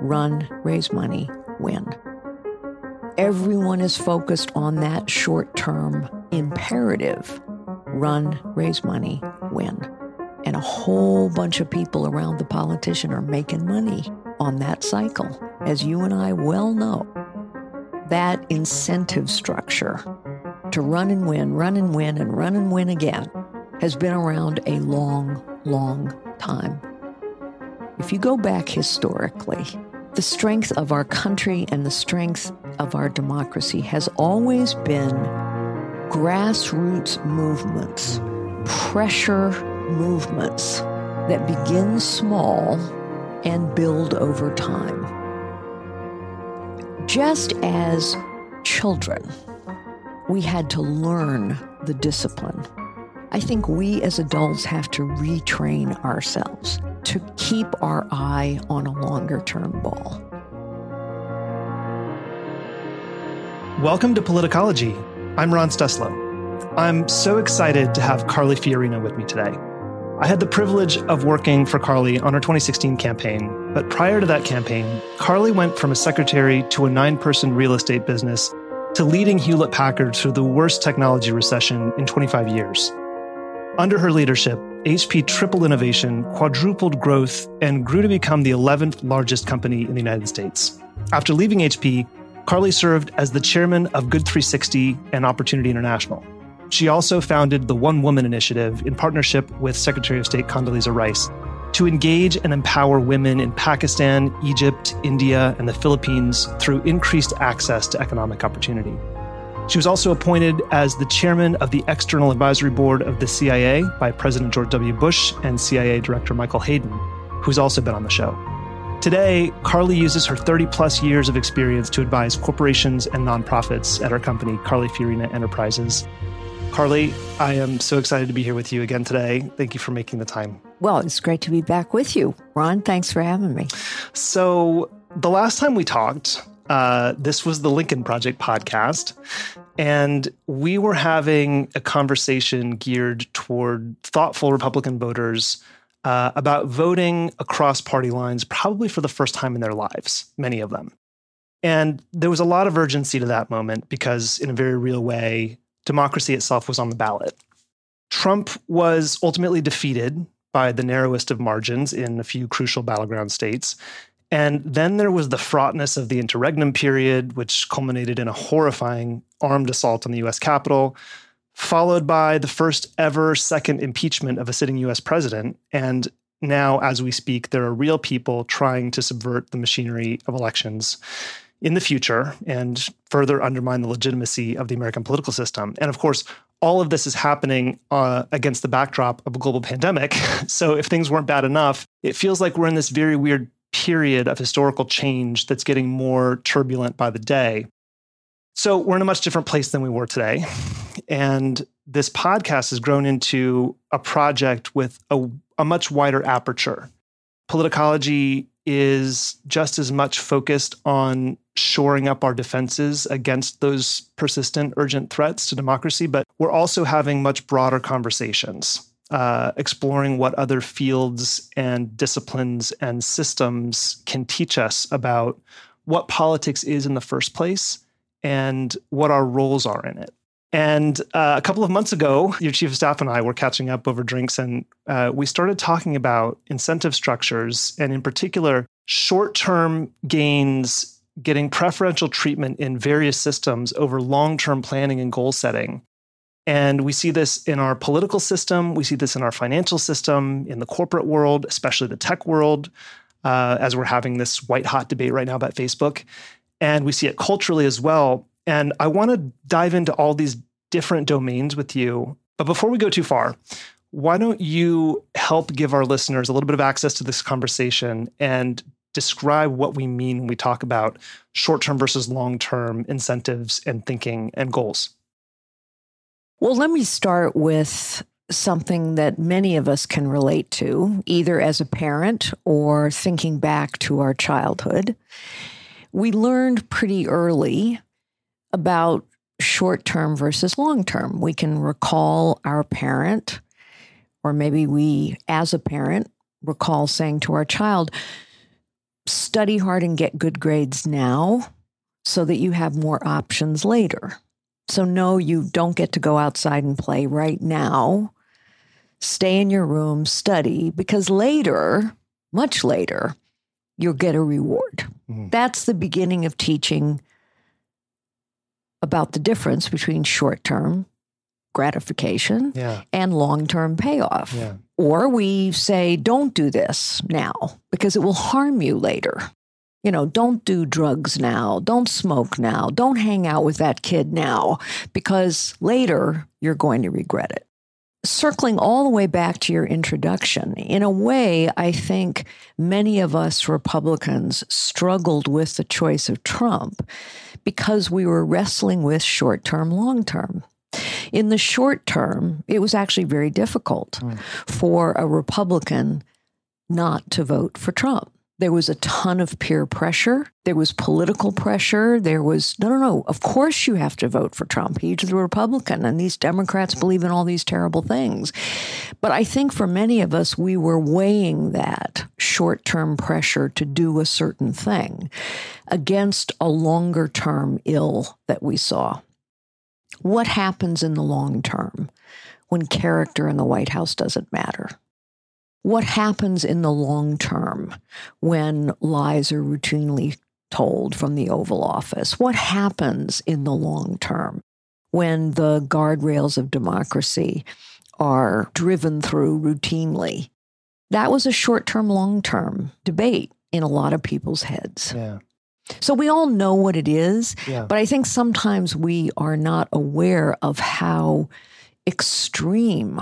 run, raise money, win. Everyone is focused on that short term imperative run, raise money, win. And a whole bunch of people around the politician are making money on that cycle. As you and I well know, that incentive structure to run and win, run and win, and run and win again has been around a long, long time. If you go back historically, the strength of our country and the strength of our democracy has always been grassroots movements, pressure movements that begin small and build over time. Just as children, we had to learn the discipline. I think we as adults have to retrain ourselves to keep our eye on a longer term ball. Welcome to Politicology. I'm Ron Steslow. I'm so excited to have Carly Fiorina with me today. I had the privilege of working for Carly on her 2016 campaign, but prior to that campaign, Carly went from a secretary to a nine person real estate business to leading Hewlett Packard through the worst technology recession in 25 years. Under her leadership, HP tripled innovation, quadrupled growth, and grew to become the 11th largest company in the United States. After leaving HP, Carly served as the chairman of Good 360 and Opportunity International. She also founded the One Woman Initiative in partnership with Secretary of State Condoleezza Rice to engage and empower women in Pakistan, Egypt, India, and the Philippines through increased access to economic opportunity. She was also appointed as the chairman of the External Advisory Board of the CIA by President George W. Bush and CIA Director Michael Hayden, who's also been on the show. Today, Carly uses her 30 plus years of experience to advise corporations and nonprofits at our company, Carly Fiorina Enterprises. Carly, I am so excited to be here with you again today. Thank you for making the time. Well, it's great to be back with you. Ron, thanks for having me. So, the last time we talked, uh, this was the Lincoln Project podcast, and we were having a conversation geared toward thoughtful Republican voters uh, about voting across party lines, probably for the first time in their lives, many of them. And there was a lot of urgency to that moment because, in a very real way, democracy itself was on the ballot. Trump was ultimately defeated by the narrowest of margins in a few crucial battleground states. And then there was the fraughtness of the interregnum period, which culminated in a horrifying armed assault on the US Capitol, followed by the first ever second impeachment of a sitting US president. And now, as we speak, there are real people trying to subvert the machinery of elections in the future and further undermine the legitimacy of the American political system. And of course, all of this is happening uh, against the backdrop of a global pandemic. So, if things weren't bad enough, it feels like we're in this very weird period of historical change that's getting more turbulent by the day. So we're in a much different place than we were today. And this podcast has grown into a project with a, a much wider aperture. Politicology is just as much focused on shoring up our defenses against those persistent, urgent threats to democracy, but we're also having much broader conversations, uh, exploring what other fields and disciplines and systems can teach us about what politics is in the first place and what our roles are in it. And uh, a couple of months ago, your chief of staff and I were catching up over drinks, and uh, we started talking about incentive structures, and in particular, short term gains getting preferential treatment in various systems over long term planning and goal setting. And we see this in our political system, we see this in our financial system, in the corporate world, especially the tech world, uh, as we're having this white hot debate right now about Facebook and we see it culturally as well. And I want to dive into all these different domains with you. But before we go too far, why don't you help give our listeners a little bit of access to this conversation and describe what we mean when we talk about short term versus long term incentives and thinking and goals? Well, let me start with something that many of us can relate to, either as a parent or thinking back to our childhood we learned pretty early about short term versus long term. We can recall our parent, or maybe we, as a parent, recall saying to our child, study hard and get good grades now so that you have more options later. So, no, you don't get to go outside and play right now. Stay in your room, study, because later, much later, you'll get a reward. Mm. That's the beginning of teaching about the difference between short term gratification yeah. and long term payoff. Yeah. Or we say, don't do this now because it will harm you later. You know, don't do drugs now. Don't smoke now. Don't hang out with that kid now because later you're going to regret it. Circling all the way back to your introduction, in a way, I think many of us Republicans struggled with the choice of Trump because we were wrestling with short term, long term. In the short term, it was actually very difficult mm. for a Republican not to vote for Trump. There was a ton of peer pressure. There was political pressure. There was, no, no, no, of course you have to vote for Trump. He's the Republican, and these Democrats believe in all these terrible things. But I think for many of us, we were weighing that short term pressure to do a certain thing against a longer term ill that we saw. What happens in the long term when character in the White House doesn't matter? What happens in the long term when lies are routinely told from the Oval Office? What happens in the long term when the guardrails of democracy are driven through routinely? That was a short term, long term debate in a lot of people's heads. Yeah. So we all know what it is, yeah. but I think sometimes we are not aware of how extreme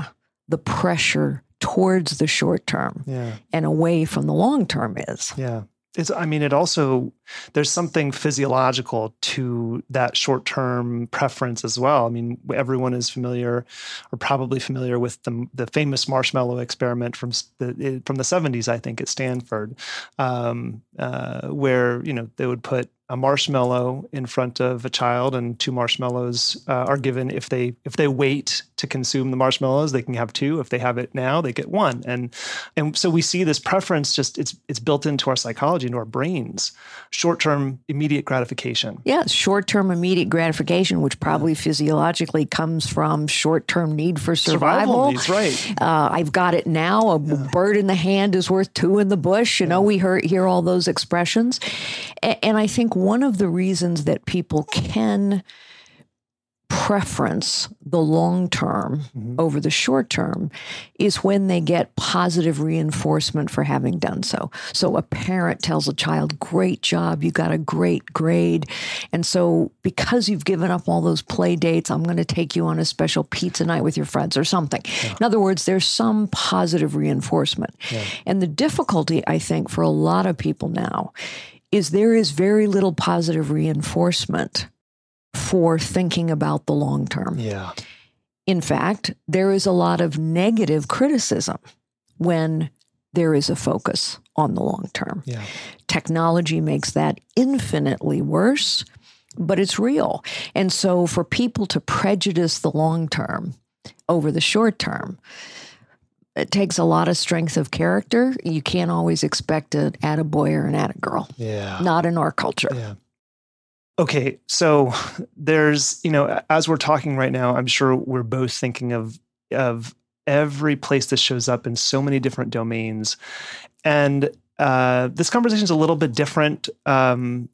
the pressure towards the short term yeah. and away from the long term is. Yeah. It's, I mean, it also, there's something physiological to that short term preference as well. I mean, everyone is familiar or probably familiar with the, the famous marshmallow experiment from the, from the 70s, I think, at Stanford, um, uh, where, you know, they would put a marshmallow in front of a child and two marshmallows uh, are given if they if they wait to consume the marshmallows they can have two. If they have it now they get one. And and so we see this preference just it's it's built into our psychology into our brains. Short-term immediate gratification. Yeah short-term immediate gratification which probably yeah. physiologically comes from short-term need for survival, survival. needs, right. Uh, i've got it now. A yeah. bird in the hand is worth two in the bush. You yeah. know we hear, hear all those expressions. And, and i think one of the reasons that people can preference the long term mm-hmm. over the short term is when they get positive reinforcement for having done so. So a parent tells a child, Great job, you got a great grade. And so because you've given up all those play dates, I'm going to take you on a special pizza night with your friends or something. Yeah. In other words, there's some positive reinforcement. Yeah. And the difficulty, I think, for a lot of people now is there is very little positive reinforcement for thinking about the long term. Yeah. In fact, there is a lot of negative criticism when there is a focus on the long term. Yeah. Technology makes that infinitely worse, but it's real. And so for people to prejudice the long term over the short term, it takes a lot of strength of character. You can't always expect an attaboy or an attagirl. Yeah. Not in our culture. Yeah. Okay, so there's, you know, as we're talking right now, I'm sure we're both thinking of of every place this shows up in so many different domains. And uh, this conversation is a little bit different um,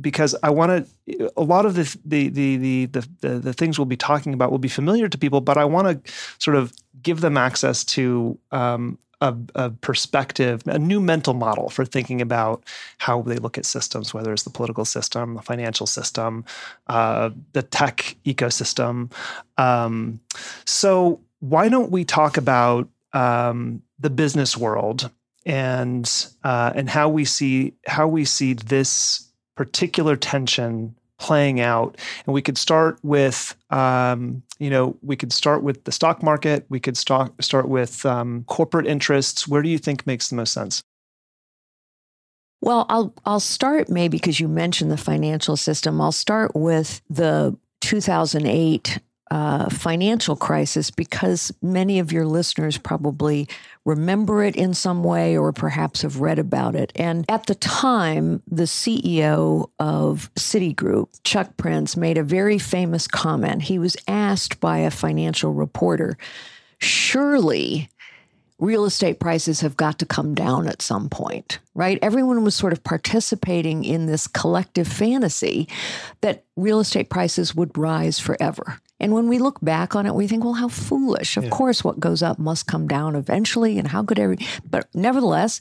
because I want to. A lot of the the, the the the the things we'll be talking about will be familiar to people, but I want to sort of give them access to um, a, a, perspective, a new mental model for thinking about how they look at systems, whether it's the political system, the financial system, uh, the tech ecosystem. Um, so why don't we talk about um, the business world and uh, and how we see how we see this particular tension playing out. And we could start with, um, you know, we could start with the stock market. We could start start with um, corporate interests. Where do you think makes the most sense? Well, I'll I'll start maybe because you mentioned the financial system. I'll start with the 2008 uh, financial crisis because many of your listeners probably remember it in some way or perhaps have read about it. And at the time, the CEO of Citigroup, Chuck Prince, made a very famous comment. He was asked by a financial reporter, surely real estate prices have got to come down at some point, right? Everyone was sort of participating in this collective fantasy that real estate prices would rise forever. And when we look back on it, we think, well, how foolish. Of yeah. course, what goes up must come down eventually. And how could every, but nevertheless,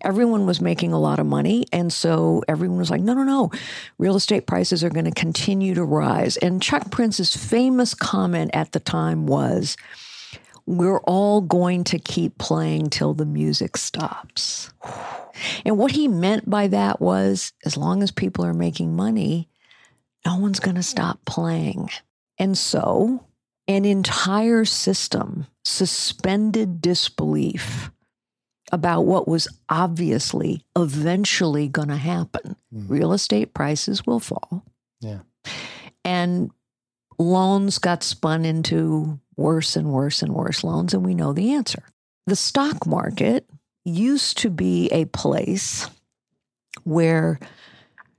everyone was making a lot of money. And so everyone was like, no, no, no, real estate prices are going to continue to rise. And Chuck Prince's famous comment at the time was, we're all going to keep playing till the music stops. And what he meant by that was as long as people are making money, no one's going to stop playing. And so an entire system suspended disbelief about what was obviously eventually going to happen. Mm. Real estate prices will fall. Yeah. And loans got spun into worse and worse and worse loans, and we know the answer. The stock market used to be a place where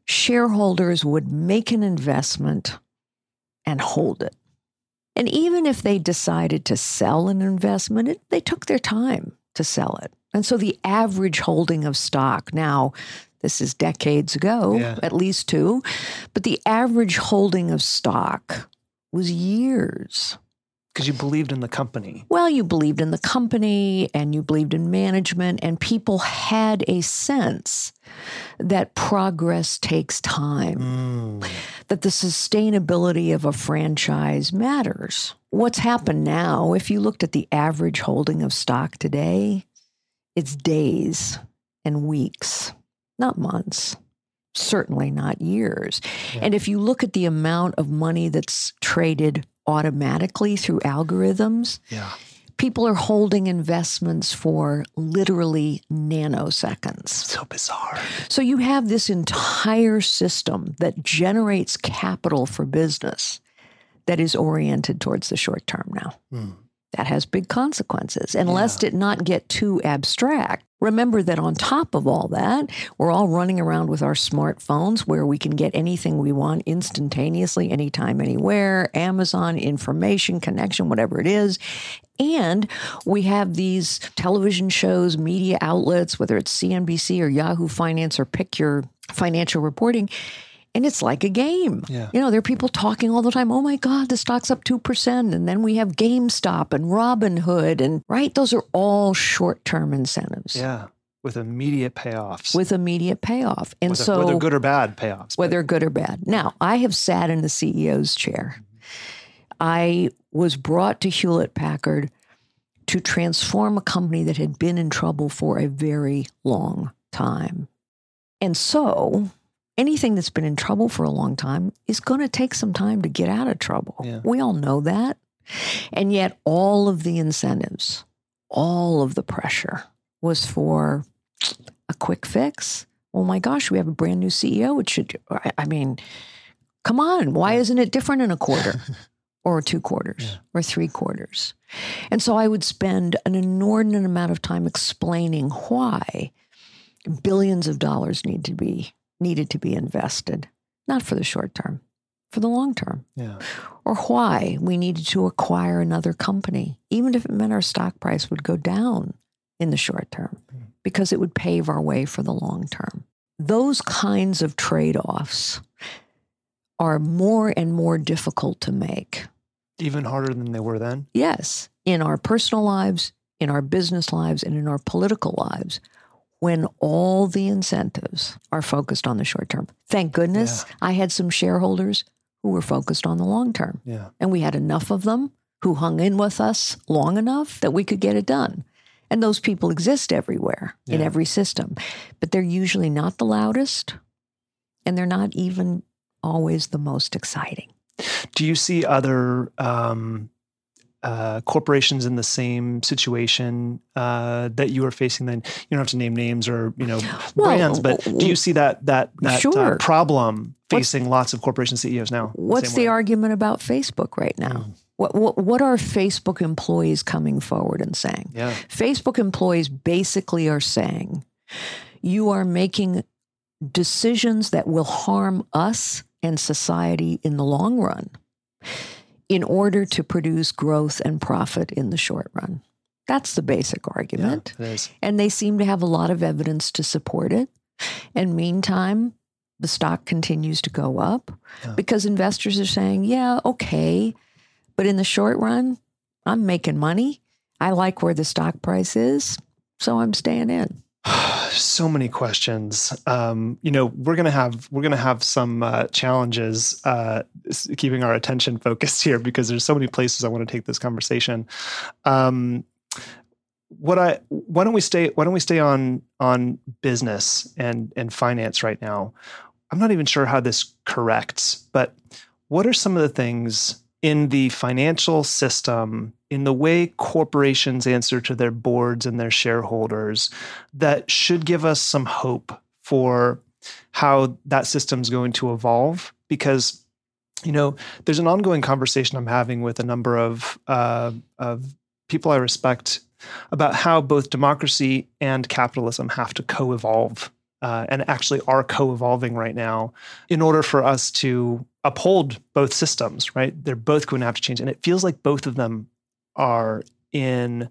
shareholders would make an investment and hold it. And even if they decided to sell an investment, it, they took their time to sell it. And so the average holding of stock now, this is decades ago, yeah. at least two, but the average holding of stock was years. Because you believed in the company. Well, you believed in the company and you believed in management, and people had a sense that progress takes time, mm. that the sustainability of a franchise matters. What's happened now, if you looked at the average holding of stock today, it's days and weeks, not months certainly not years. Yeah. And if you look at the amount of money that's traded automatically through algorithms, yeah. people are holding investments for literally nanoseconds. So bizarre. So you have this entire system that generates capital for business that is oriented towards the short term now. Mm that has big consequences. And yeah. lest it not get too abstract, remember that on top of all that, we're all running around with our smartphones where we can get anything we want instantaneously, anytime, anywhere, Amazon, information, connection, whatever it is. And we have these television shows, media outlets, whether it's CNBC or Yahoo Finance or pick your financial reporting and it's like a game. Yeah. You know, there are people talking all the time, oh my God, the stock's up 2%. And then we have GameStop and Robinhood. And right, those are all short term incentives. Yeah. With immediate payoffs. With immediate payoff. And whether, so, whether good or bad payoffs. Whether but. good or bad. Now, I have sat in the CEO's chair. I was brought to Hewlett Packard to transform a company that had been in trouble for a very long time. And so anything that's been in trouble for a long time is going to take some time to get out of trouble. Yeah. We all know that. And yet, all of the incentives, all of the pressure was for a quick fix. Oh my gosh, we have a brand new CEO. It should, I mean, come on, why isn't it different in a quarter? or two quarters yeah. or three quarters. And so I would spend an inordinate amount of time explaining why billions of dollars need to be needed to be invested, not for the short term, for the long term. Yeah. Or why we needed to acquire another company, even if it meant our stock price would go down in the short term, mm. because it would pave our way for the long term. Those kinds of trade offs are more and more difficult to make. Even harder than they were then? Yes. In our personal lives, in our business lives, and in our political lives when all the incentives are focused on the short term. Thank goodness yeah. I had some shareholders who were focused on the long term. Yeah. And we had enough of them who hung in with us long enough that we could get it done. And those people exist everywhere yeah. in every system, but they're usually not the loudest and they're not even always the most exciting. Do you see other um, uh, corporations in the same situation uh, that you are facing then you don't have to name names or you know well, brands but do you see that that that uh, sure. uh, problem facing what's, lots of corporation ceos now what's the, the argument about facebook right now mm. What, what, what are Facebook employees coming forward and saying? Yeah. Facebook employees basically are saying you are making decisions that will harm us and society in the long run in order to produce growth and profit in the short run. That's the basic argument. Yeah. And they seem to have a lot of evidence to support it. And meantime, the stock continues to go up Yeah. because investors are saying, yeah, okay. But in the short run, I'm making money. I like where the stock price is. So I'm staying in. so many questions. Um, you know, we're gonna have we're gonna have some uh, challenges uh, keeping our attention focused here because there's so many places I want to take this conversation. Um, what I why don't we stay why don't we stay on on business and and finance right now? I'm not even sure how this corrects, but what are some of the things in the financial system, in the way corporations answer to their boards and their shareholders, that should give us some hope for how that system's going to evolve? Because you know, there's an ongoing conversation I'm having with a number of uh, of people I respect about how both democracy and capitalism have to co-evolve uh, and actually are co-evolving right now in order for us to uphold both systems right? They're both going to have to change and it feels like both of them are in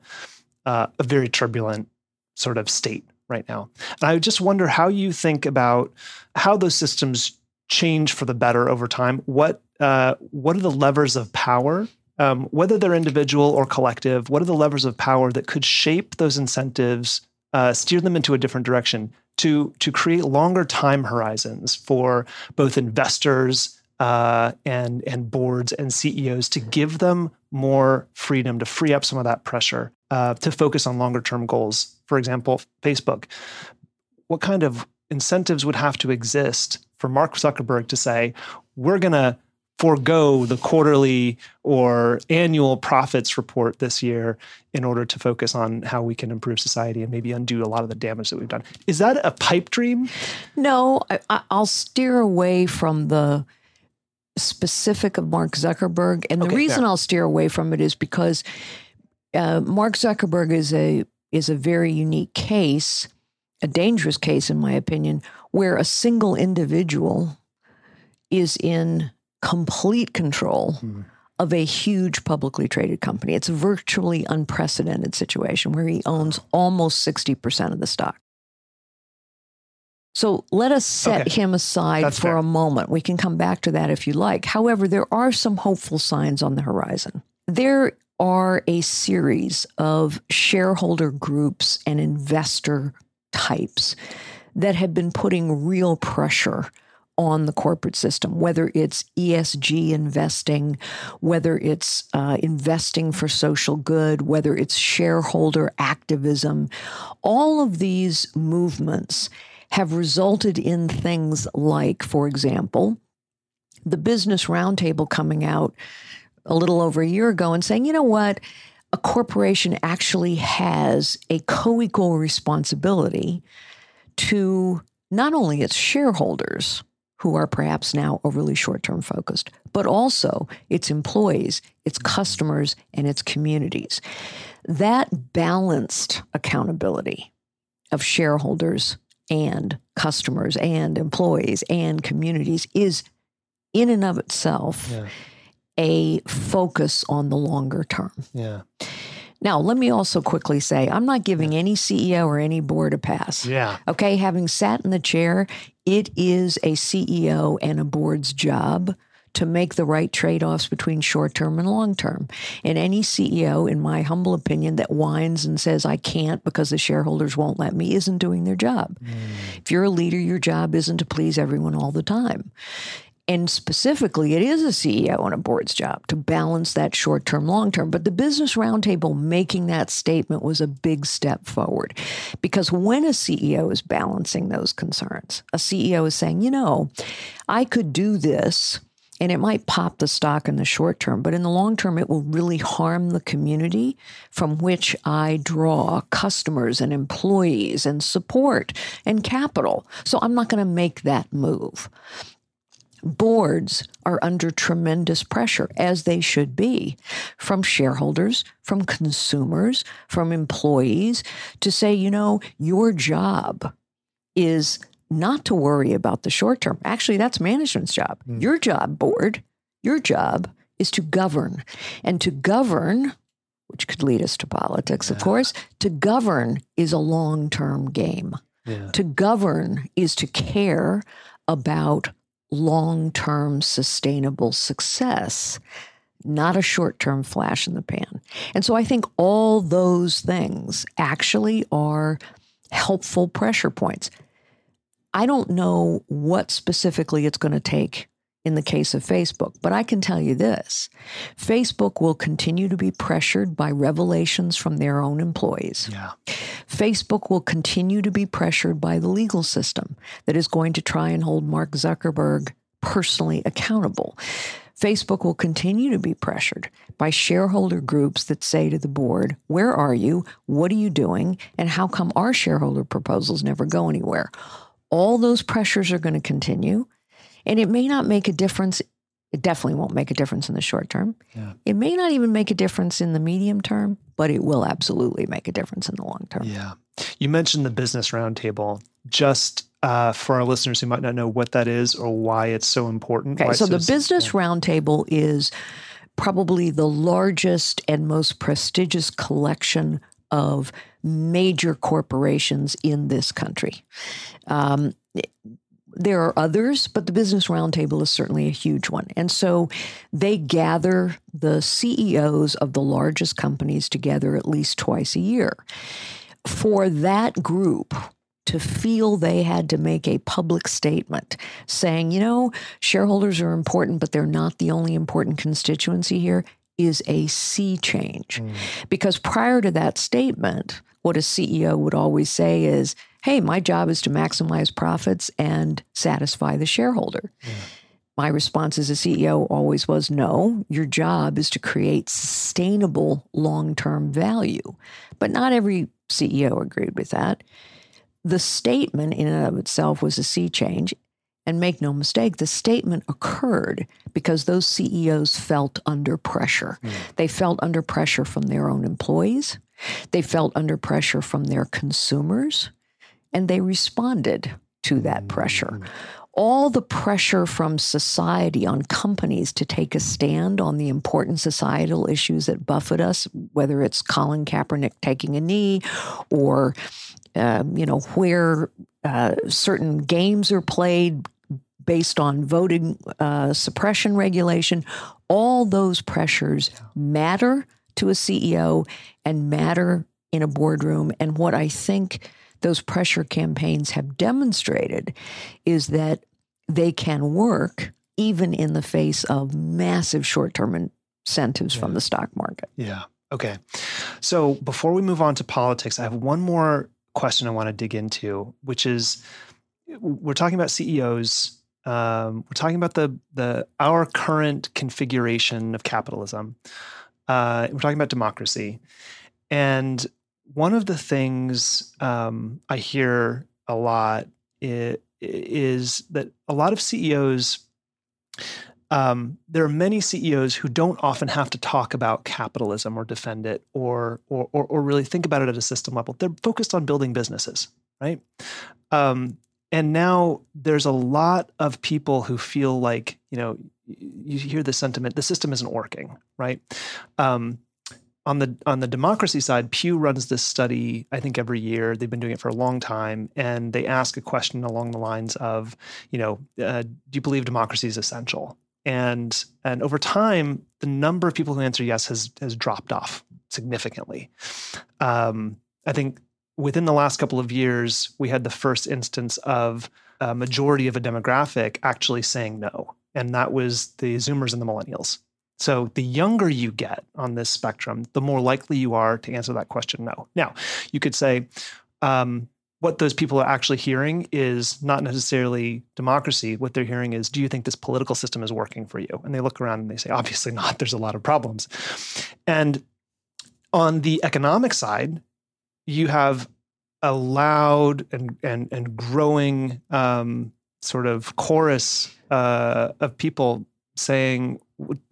uh, a very turbulent sort of state right now. And i just wonder how you think about how those systems change for the better over time. What uh, what are the levers of power? Um, whether they're individual or collective what are the levers of power that could shape those incentives uh, steer them into a different direction to to create longer time horizons for both investors uh, and and boards and CEOs to give them more freedom to free up some of that pressure uh, to focus on longer term goals. For example, Facebook. What kind of incentives would have to exist for Mark Zuckerberg to say we're going to forego the quarterly or annual profits report this year in order to focus on how we can improve society and maybe undo a lot of the damage that we've done. Is that a pipe dream? No, I, I- I'll steer away from the specific of Mark Zuckerberg, and the reason fair. I'll steer away from it is because uh, Mark Zuckerberg is a is a very unique case, a dangerous case, in my opinion, where a single individual is in complete control Hmm. of a huge publicly traded company. It's a virtually unprecedented situation where he owns almost 60% of the stock. So let us set Okay. him aside That's for fair. a moment. We can come back to that if you like. However, there are some hopeful signs on the horizon. There are a series of shareholder groups and investor types that have been putting real pressure on the corporate system, whether it's ESG investing, whether it's uh, investing for social good, whether it's shareholder activism. All of these movements have resulted in things like, for example, the Business Roundtable coming out a little over a year ago and saying, you know what? A corporation actually has a co equal responsibility to not only its shareholders, who are perhaps now overly short term focused, but also its employees, its customers, and its communities. That balanced accountability of shareholders and customers and employees and communities is, in and of itself, Yeah. a focus on the longer term. Yeah. Now, let me also quickly say I'm not giving any CEO or any board a pass. Yeah. Okay, having sat in the chair, it is a CEO and a board's job to make the right trade offs between short term and long term. And any CEO, in my humble opinion, that whines and says, I can't because the shareholders won't let me, isn't doing their job. Mm. If you're a leader, your job isn't to please everyone all the time. And specifically, it is a CEO and a board's job to balance that short term, long term. But the Business Roundtable making that statement was a big step forward because when a CEO is balancing those concerns, a CEO is saying, you know, I could do this and it might pop the stock in the short term, but in the long term, it will really harm the community from which I draw customers and employees and support and capital. So I'm not going to make that move. Boards are under tremendous pressure, as they should be, from shareholders, from consumers, from employees to say, you know, your job is not to worry about the short term. Actually, that's management's job. Mm. Your job, board, your job is to govern. And to govern, which could lead us to politics, yeah. of course, to govern is a long term game. Yeah. To govern is to care about long term sustainable success, not a short term flash in the pan. And so I think all those things actually are helpful pressure points. I don't know what specifically it's going to take in the case of Facebook, but I can tell you this Facebook will continue to be pressured by revelations from their own employees. Yeah. Facebook will continue to be pressured by the legal system that is going to try and hold Mark Zuckerberg personally accountable. Facebook will continue to be pressured by shareholder groups that say to the board, Where are you? What are you doing? And how come our shareholder proposals never go anywhere? All those pressures are going to continue. And it may not make a difference. It definitely won't make a difference in the short term. Yeah. It may not even make a difference in the medium term, but it will absolutely make a difference in the long term. Yeah. You mentioned the business roundtable. Just uh, for our listeners who might not know what that is or why it's so important. Okay, so the business yeah. roundtable is probably the largest and most prestigious collection of major corporations in this country. Um, there are others, but the Business Roundtable is certainly a huge one. And so they gather the CEOs of the largest companies together at least twice a year. For that group, to feel they had to make a public statement saying, you know, shareholders are important, but they're not the only important constituency here is a sea change. Mm. Because prior to that statement, what a CEO would always say is, hey, my job is to maximize profits and satisfy the shareholder. Yeah. My response as a CEO always was no, your job is to create sustainable long term value. But not every CEO agreed with that. The statement in and of itself was a sea change. And make no mistake, the statement occurred because those CEOs felt under pressure. Mm. They felt under pressure from their own employees. They felt under pressure from their consumers and they responded to that pressure. Mm. All the pressure from society on companies to take a stand on the important societal issues that buffet us, whether it's Colin Kaepernick taking a knee or, um, you know, where uh, certain games are played based on voting uh, suppression regulation, all those pressures matter to a CEO and matter in a boardroom. And what I think those pressure campaigns have demonstrated is that they can work even in the face of massive short term incentives yeah. from the stock market. Yeah. Okay. So before we move on to politics, I have one more question I want to dig into, which is we're talking about CEOs. Um, we're talking about the the our current configuration of capitalism. Uh, we're talking about democracy, and one of the things um, I hear a lot is, that a lot of CEOs, um, there are many CEOs who don't often have to talk about capitalism or defend it or, or, or, or really think about it at a system level. They're focused on building businesses, right? Um, and now there's a lot of people who feel like, you know, you hear the sentiment, the system isn't working, right? Um, on the on the democracy side, Pew runs this study. I think every year they've been doing it for a long time, and they ask a question along the lines of, you know, uh, do you believe democracy is essential? And and over time, the number of people who answer yes has has dropped off significantly. Um, I think within the last couple of years, we had the first instance of a majority of a demographic actually saying no, and that was the Zoomers and the Millennials. So the younger you get on this spectrum, the more likely you are to answer that question no. Now, you could say, um, what those people are actually hearing is not necessarily democracy. What they're hearing is, do you think this political system is working for you? And they look around and they say, obviously not. There's a lot of problems. And on the economic side, you have a loud and and and growing um, sort of chorus uh, of people saying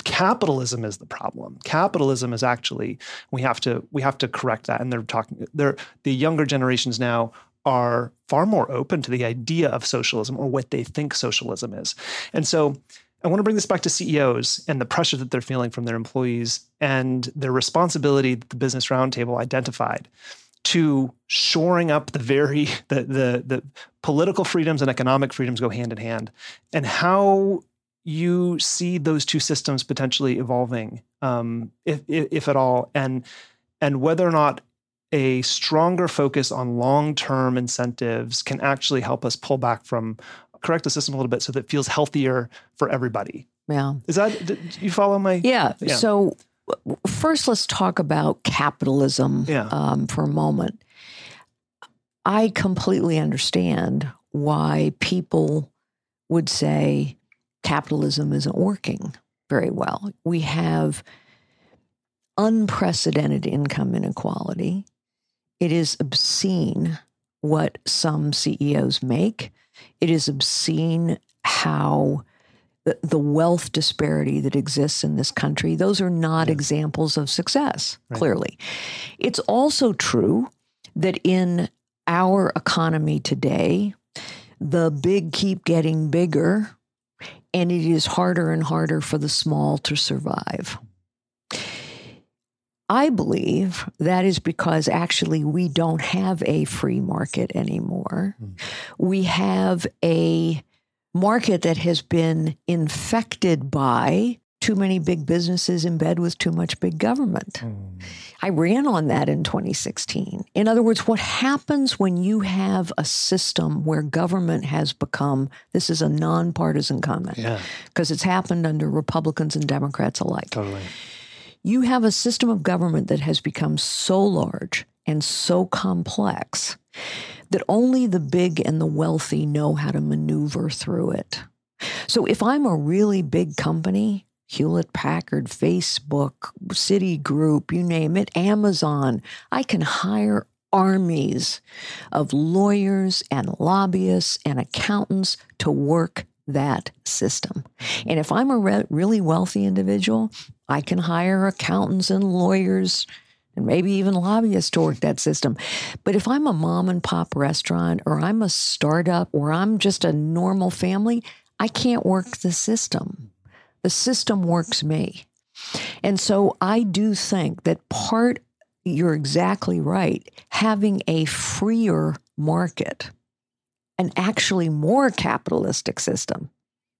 capitalism is the problem. Capitalism is actually we have to we have to correct that. And they're talking they're the younger generations now are far more open to the idea of socialism or what they think socialism is. And so I want to bring this back to CEOs and the pressure that they're feeling from their employees and their responsibility that the Business Roundtable identified to shoring up the very the, the the political freedoms and economic freedoms go hand in hand and how you see those two systems potentially evolving um, if, if, if at all and and whether or not a stronger focus on long-term incentives can actually help us pull back from correct the system a little bit so that it feels healthier for everybody yeah is that do you follow my yeah, yeah. so first let's talk about capitalism yeah. um, for a moment i completely understand why people would say capitalism isn't working very well we have unprecedented income inequality it is obscene what some CEOs make. It is obscene how the, wealth disparity that exists in this country, those are not yes. examples of success, right. clearly. It's also true that in our economy today, the big keep getting bigger, and it is harder and harder for the small to survive. I believe that is because actually we don't have a free market anymore. Mm. We have a market that has been infected by too many big businesses in bed with too much big government. Mm. I ran on that in 2016. In other words, what happens when you have a system where government has become this is a nonpartisan comment because yeah. it's happened under Republicans and Democrats alike. Totally you have a system of government that has become so large and so complex that only the big and the wealthy know how to maneuver through it. So if I'm a really big company, Hewlett Packard, Facebook, Citigroup, you name it, Amazon, I can hire armies of lawyers and lobbyists and accountants to work that system. And if I'm a re- really wealthy individual, I can hire accountants and lawyers and maybe even lobbyists to work that system. But if I'm a mom and pop restaurant or I'm a startup or I'm just a normal family, I can't work the system. The system works me. And so I do think that part, you're exactly right, having a freer market, an actually more capitalistic system,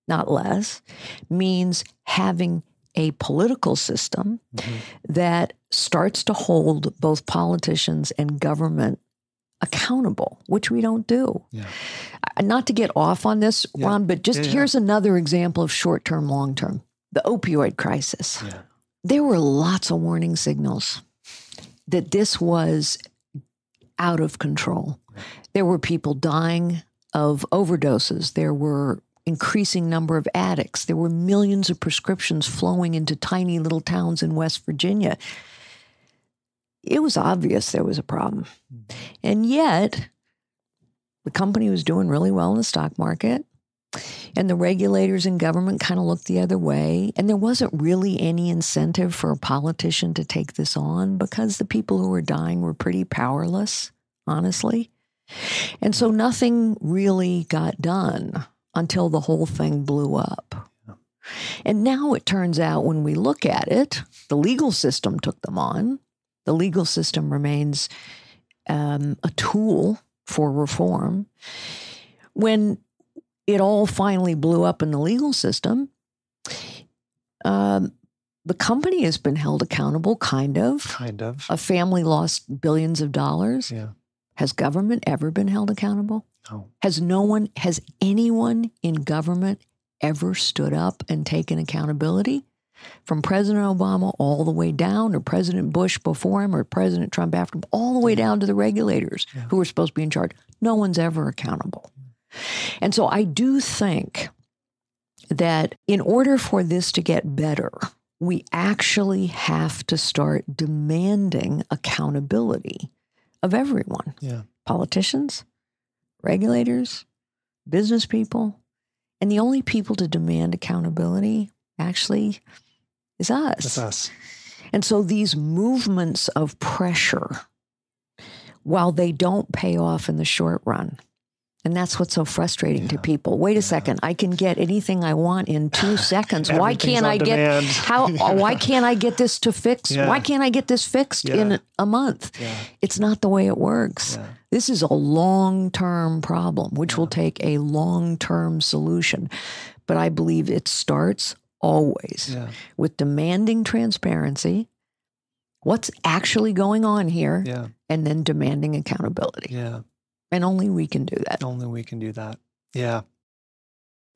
not less, means having a political system mm-hmm. that starts to hold both politicians and government accountable, which we don't do. Yeah. Uh, not to get off on this, yeah. Ron, but just yeah, here's another example of short term, long term the opioid crisis. There were lots of warning signals that this was out of control. There were people dying of overdoses. There were increasing number of addicts. There were millions of prescriptions flowing into tiny little towns in West Virginia. It was obvious there was a problem. And yet, the company was doing really well in the stock market. And the regulators and government kind of looked the other way. And there wasn't really any incentive for a politician to take this on because the people who were dying were pretty powerless, honestly. And so nothing really got done until the whole thing blew up. And now it turns out when we look at it, the legal system took them on. The legal system remains um, a tool for reform. When it all finally blew up in the legal system, um, the company has been held accountable, kind of. Kind of. A family lost billions of dollars. Yeah. Has government ever been held accountable? No. Has no one, has anyone in government ever stood up and taken accountability? From President Obama all the way down, or President Bush before him, or President Trump after him, all the way down to the regulators yeah. who are supposed to be in charge. No one's ever accountable. And so I do think that in order for this to get better, we actually have to start demanding accountability of everyone yeah. politicians, regulators, business people, And the only people to demand accountability actually is us. It's us. And so these movements of pressure, while they don't pay off in the short run, and that's what's so frustrating to people. Wait a Yeah. second, I can get anything I want in two seconds. why can't I get how? Yeah. Uh, why can't I get this to fix? Yeah. Why can't I get this fixed Yeah. in a month? Yeah. It's not the way it works. Yeah. This is a long term problem, which will take a long term solution. But I believe it starts always Yeah. with demanding transparency, what's actually going on here, Yeah. and then demanding accountability. Yeah. And only we can do that. Only we can do that. Yeah.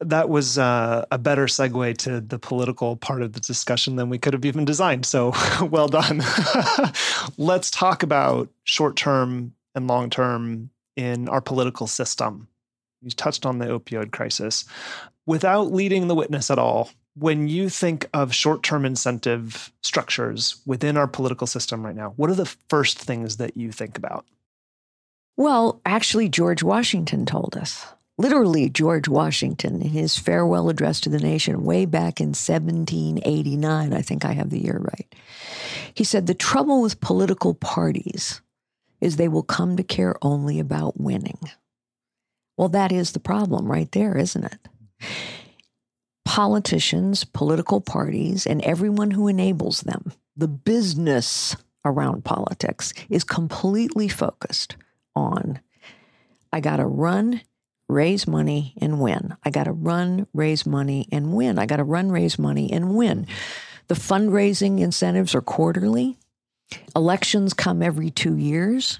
That was uh, a better segue to the political part of the discussion than we could have even designed. So well done. Let's talk about short term and long term in our political system. You touched on the opioid crisis. Without leading the witness at all, when you think of short term incentive structures within our political system right now, what are the first things that you think about? Well, actually, George Washington told us. Literally, George Washington, in his farewell address to the nation way back in 1789, I think I have the year right, he said, The trouble with political parties is they will come to care only about winning. Well, that is the problem right there, isn't it? Politicians, political parties, and everyone who enables them, the business around politics, is completely focused on I got to run, raise money, and win. I got to run, raise money, and win. I got to run, raise money, and win. The fundraising incentives are quarterly, elections come every two years.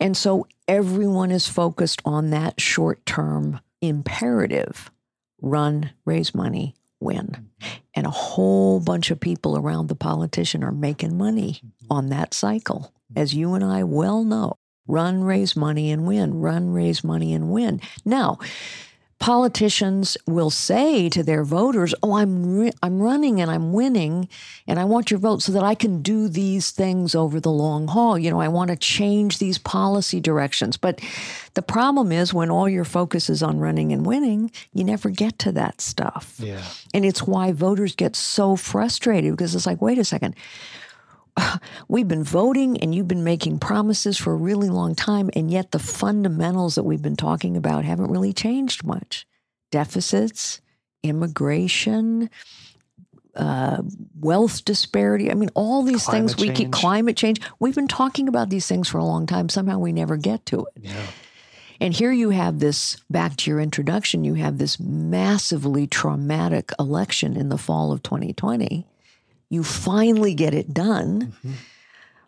And so everyone is focused on that short term imperative run, raise money, win. And a whole bunch of people around the politician are making money on that cycle, as you and I well know run, raise money, and win, run, raise money, and win. Now, politicians will say to their voters, "Oh, I'm re- I'm running and I'm winning, and I want your vote so that I can do these things over the long haul. You know, I want to change these policy directions." But the problem is when all your focus is on running and winning, you never get to that stuff. Yeah. And it's why voters get so frustrated because it's like, wait a second. We've been voting and you've been making promises for a really long time, and yet the fundamentals that we've been talking about haven't really changed much. Deficits, immigration, uh, wealth disparity. I mean, all these things Climate we keep climate change. We've been talking about these things for a long time. Somehow we never get to it. Yeah. And here you have this, back to your introduction, you have this massively traumatic election in the fall of 2020. You finally get it done, mm-hmm.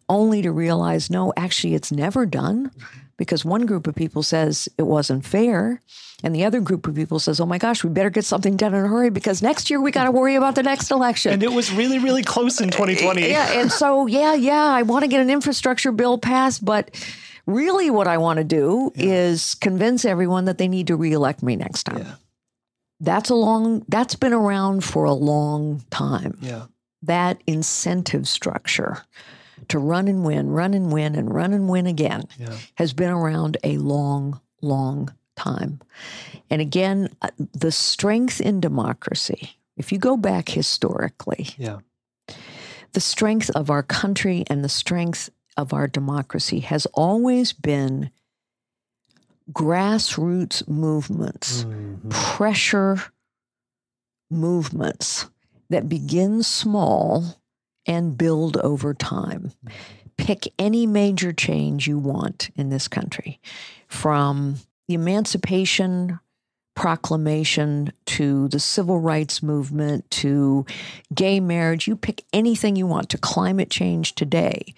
only to realize, no, actually, it's never done because one group of people says it wasn't fair. And the other group of people says, oh my gosh, we better get something done in a hurry because next year we got to worry about the next election. And it was really, really close in uh, 2020. Yeah, and so yeah, yeah, I want to get an infrastructure bill passed, but really what I want to do is convince everyone that they need to reelect me next time. Yeah. That's a long that's been around for a long time. Yeah. That incentive structure to run and win, run and win and run and win again Yeah. has been around a long, long time. And again, uh, the strength in democracy, if you go back historically, Yeah. the strength of our country and the strength of our democracy has always been grassroots movements, Mhm. pressure movements that begin small and build over time. Pick any major change you want in this country, from the Emancipation Proclamation to the Civil Rights Movement to gay marriage. You pick anything you want to climate change today.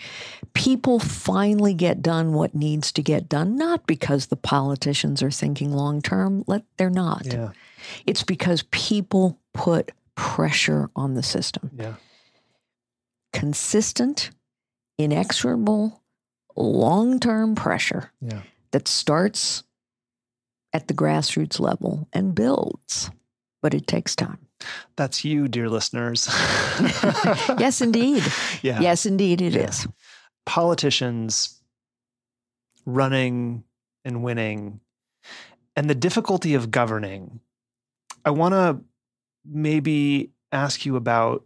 People finally get done what needs to get done, not because the politicians are thinking long term. Let they're not. Yeah. It's because people put pressure on the system. Yeah. Consistent, inexorable, long term pressure Yeah. that starts at the grassroots level and builds, but it takes time. That's you, dear listeners. Yes, indeed. Yeah. Yes, indeed, it is. Yeah. Politicians running and winning and the difficulty of governing. I want to maybe ask you about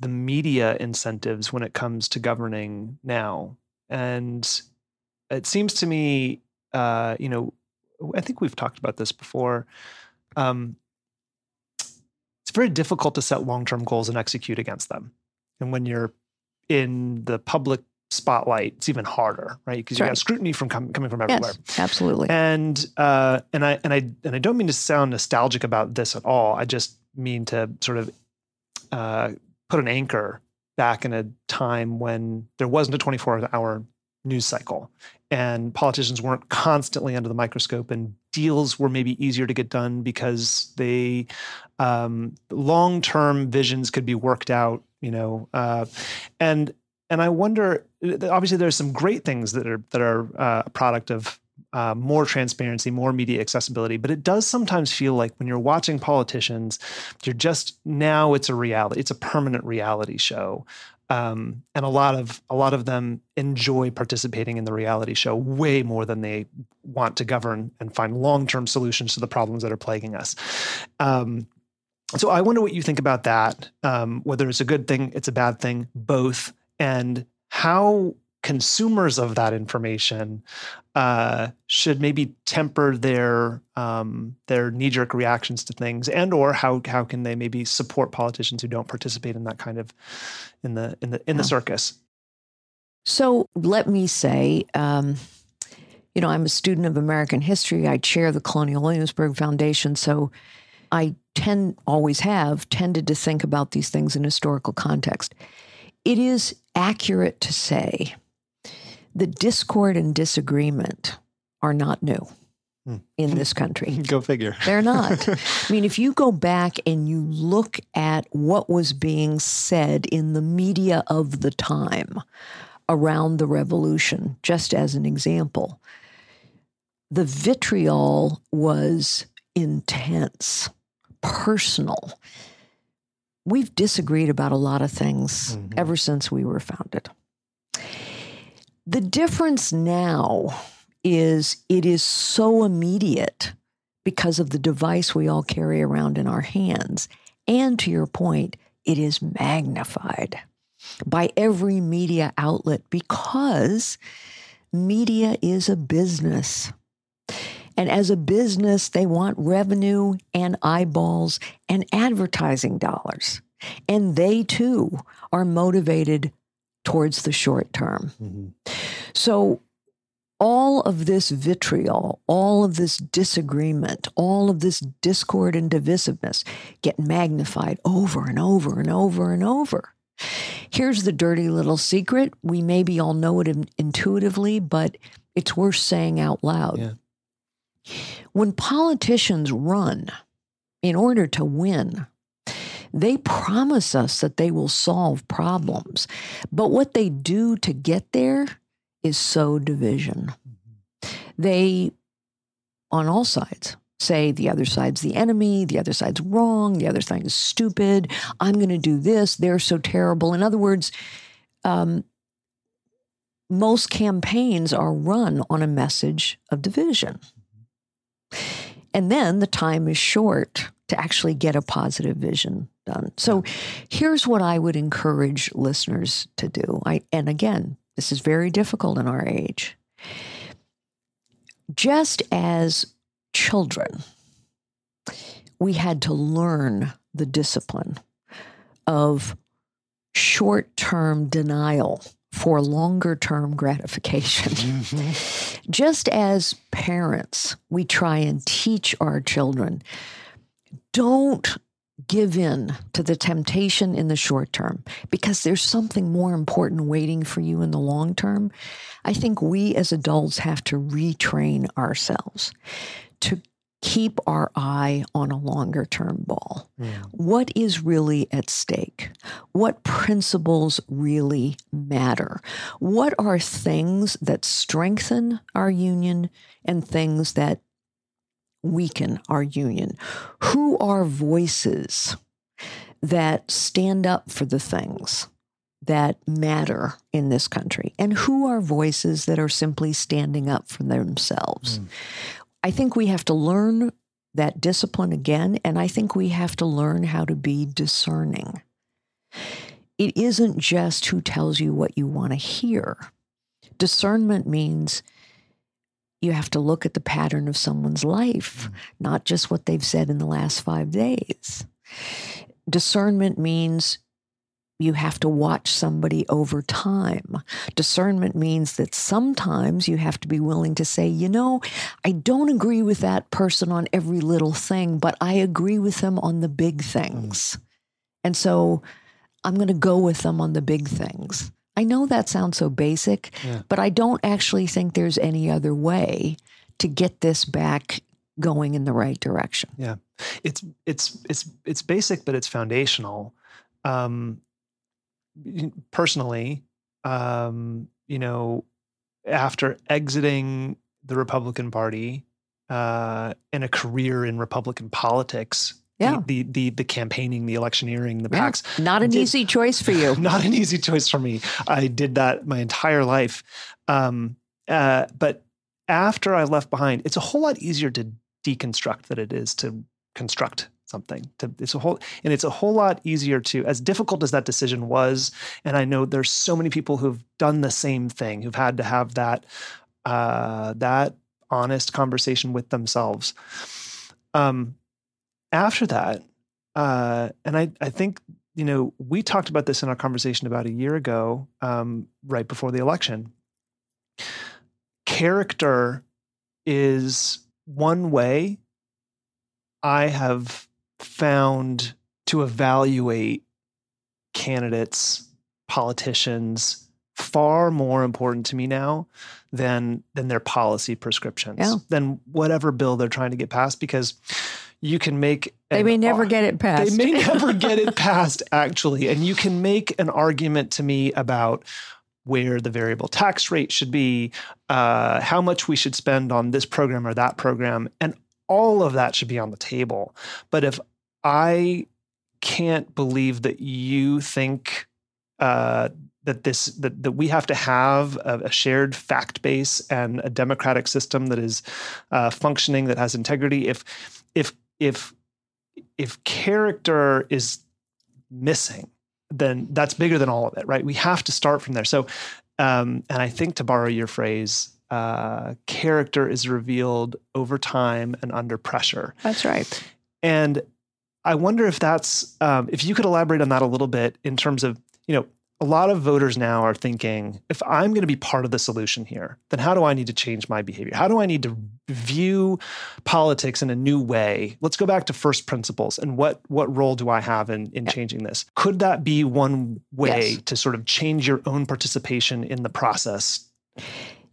the media incentives when it comes to governing now. And it seems to me, uh, you know, I think we've talked about this before. Um, it's very difficult to set long term goals and execute against them. And when you're in the public spotlight, it's even harder, right? Because you right. got scrutiny from com- coming from everywhere. Yes, absolutely. And uh, and I and I and I don't mean to sound nostalgic about this at all. I just mean to sort of uh, put an anchor back in a time when there wasn't a 24 hour news cycle and politicians weren't constantly under the microscope and deals were maybe easier to get done because they um, long-term visions could be worked out you know uh, and and i wonder obviously there's some great things that are that are uh, a product of uh, more transparency, more media accessibility. But it does sometimes feel like when you're watching politicians, you're just now it's a reality, it's a permanent reality show. Um, and a lot of a lot of them enjoy participating in the reality show way more than they want to govern and find long-term solutions to the problems that are plaguing us. Um, so I wonder what you think about that. Um, whether it's a good thing, it's a bad thing, both, and how consumers of that information uh, should maybe temper their um, their knee jerk reactions to things, and or how how can they maybe support politicians who don't participate in that kind of in the in the in the circus. So let me say. Um, you know, I'm a student of American history. I chair the Colonial Williamsburg Foundation. So I tend, always have, tended to think about these things in historical context. It is accurate to say the discord and disagreement are not new hmm. in this country. go figure. They're not. I mean, if you go back and you look at what was being said in the media of the time around the revolution, just as an example, the vitriol was intense, personal. We've disagreed about a lot of things mm-hmm. ever since we were founded. The difference now is it is so immediate because of the device we all carry around in our hands. And to your point, it is magnified by every media outlet because media is a business. And as a business, they want revenue and eyeballs and advertising dollars. And they too are motivated towards the short term. Mm-hmm. So, all of this vitriol, all of this disagreement, all of this discord and divisiveness get magnified over and over and over and over. Here's the dirty little secret. We maybe all know it intuitively, but it's worth saying out loud. Yeah. When politicians run in order to win, they promise us that they will solve problems. But what they do to get there is sow division. Mm-hmm. They, on all sides, say the other side's the enemy, the other side's wrong, the other side is stupid, I'm going to do this, they're so terrible. In other words, um, most campaigns are run on a message of division. Mm-hmm. And then the time is short to actually get a positive vision done. So here's what I would encourage listeners to do. I and again, this is very difficult in our age. Just as children, we had to learn the discipline of short term denial for longer term gratification. Mm-hmm. Just as parents, we try and teach our children don't give in to the temptation in the short term because there's something more important waiting for you in the long term. I think we as adults have to retrain ourselves to keep our eye on a longer term ball. Mm. What is really at stake? What principles really matter? What are things that strengthen our union and things that weaken our union? Who are voices that stand up for the things that matter in this country? And who are voices that are simply standing up for themselves? Mm. I think we have to learn that discipline again. And I think we have to learn how to be discerning. It isn't just who tells you what you want to hear. Discernment means you have to look at the pattern of someone's life, mm. not just what they've said in the last five days. Discernment means you have to watch somebody over time. Discernment means that sometimes you have to be willing to say, you know, I don't agree with that person on every little thing, but I agree with them on the big things. And so I'm going to go with them on the big things. I know that sounds so basic, yeah. but I don't actually think there's any other way to get this back going in the right direction. Yeah. It's it's it's it's basic but it's foundational. Um personally, um, you know, after exiting the Republican Party uh, and a career in Republican politics, yeah. The, the, the the campaigning, the electioneering, the PACs. Yeah. Not an did, easy choice for you. Not an easy choice for me. I did that my entire life. Um, uh, but after I left behind, it's a whole lot easier to deconstruct than it is to construct something to it's a whole and it's a whole lot easier to as difficult as that decision was and i know there's so many people who've done the same thing who've had to have that uh that honest conversation with themselves um after that uh and i i think you know we talked about this in our conversation about a year ago um right before the election character is one way I have found to evaluate candidates, politicians, far more important to me now than than their policy prescriptions, yeah. than whatever bill they're trying to get passed because you can make they may never get it passed. They may never get it passed actually, and you can make an argument to me about where the variable tax rate should be, uh, how much we should spend on this program or that program, and all of that should be on the table. But if I can't believe that you think uh, that this that, that we have to have a, a, shared fact base and a democratic system that is uh, functioning that has integrity. If if if if character is missing, then that's bigger than all of it, right? We have to start from there. So, um, and I think to borrow your phrase, uh, character is revealed over time and under pressure. That's right. And I wonder if that's um, if you could elaborate on that a little bit in terms of you know a lot of voters now are thinking if I'm going to be part of the solution here, then how do I need to change my behavior? How do I need to view politics in a new way? Let's go back to first principles and what what role do I have in in changing this? Could that be one way yes. to sort of change your own participation in the process?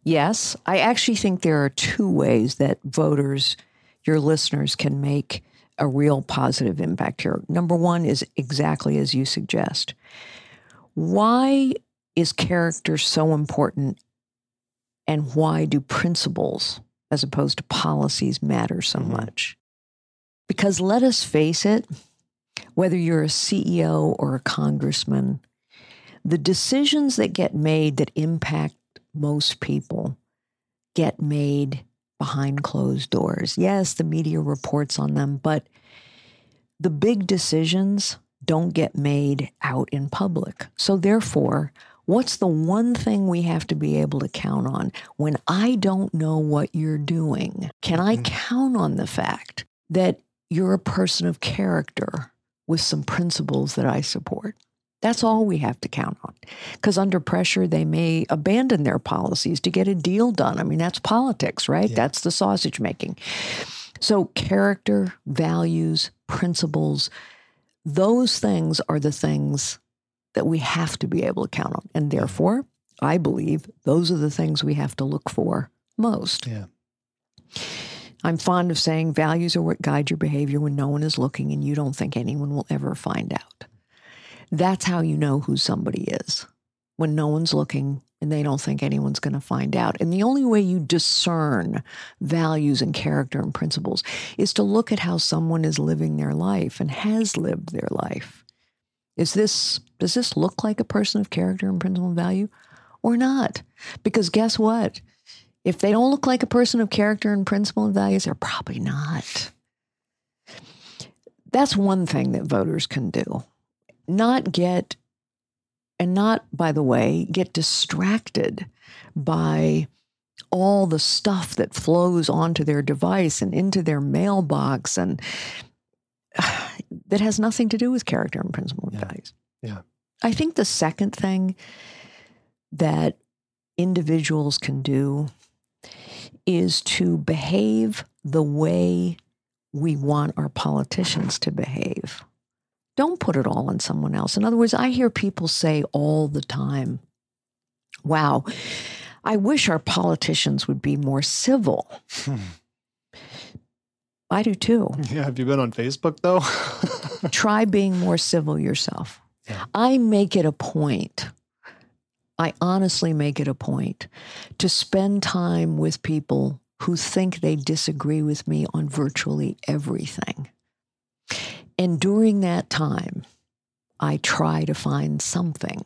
Yes, I actually think there are two ways that voters, your listeners, can make a real positive impact here. Number one is exactly as you suggest. Why is character so important and why do principles as opposed to policies matter so mm-hmm. much? Because let us face it, whether you're a CEO or a congressman, the decisions that get made that impact most people get made behind closed doors. Yes, the media reports on them, but the big decisions don't get made out in public. So, therefore, what's the one thing we have to be able to count on when I don't know what you're doing? Can I mm-hmm. count on the fact that you're a person of character with some principles that I support? That's all we have to count on. Because under pressure, they may abandon their policies to get a deal done. I mean, that's politics, right? Yeah. That's the sausage making. So, character, values, principles, those things are the things that we have to be able to count on. And mm-hmm. therefore, I believe those are the things we have to look for most. Yeah. I'm fond of saying values are what guide your behavior when no one is looking and you don't think anyone will ever find out. That's how you know who somebody is when no one's looking and they don't think anyone's going to find out. And the only way you discern values and character and principles is to look at how someone is living their life and has lived their life. Is this does this look like a person of character and principle and value or not? Because guess what? If they don't look like a person of character and principle and values, they're probably not. That's one thing that voters can do. Not get, and not, by the way, get distracted by all the stuff that flows onto their device and into their mailbox and that has nothing to do with character and principle and Yeah. values. Yeah. I think the second thing that individuals can do is to behave the way we want our politicians to behave. Don't put it all on someone else. In other words, I hear people say all the time, wow, I wish our politicians would be more civil. I do too. Yeah. Have you been on Facebook though? Try being more civil yourself. Yeah. I make it a point, I honestly make it a point to spend time with people who think they disagree with me on virtually everything. And during that time, I try to find something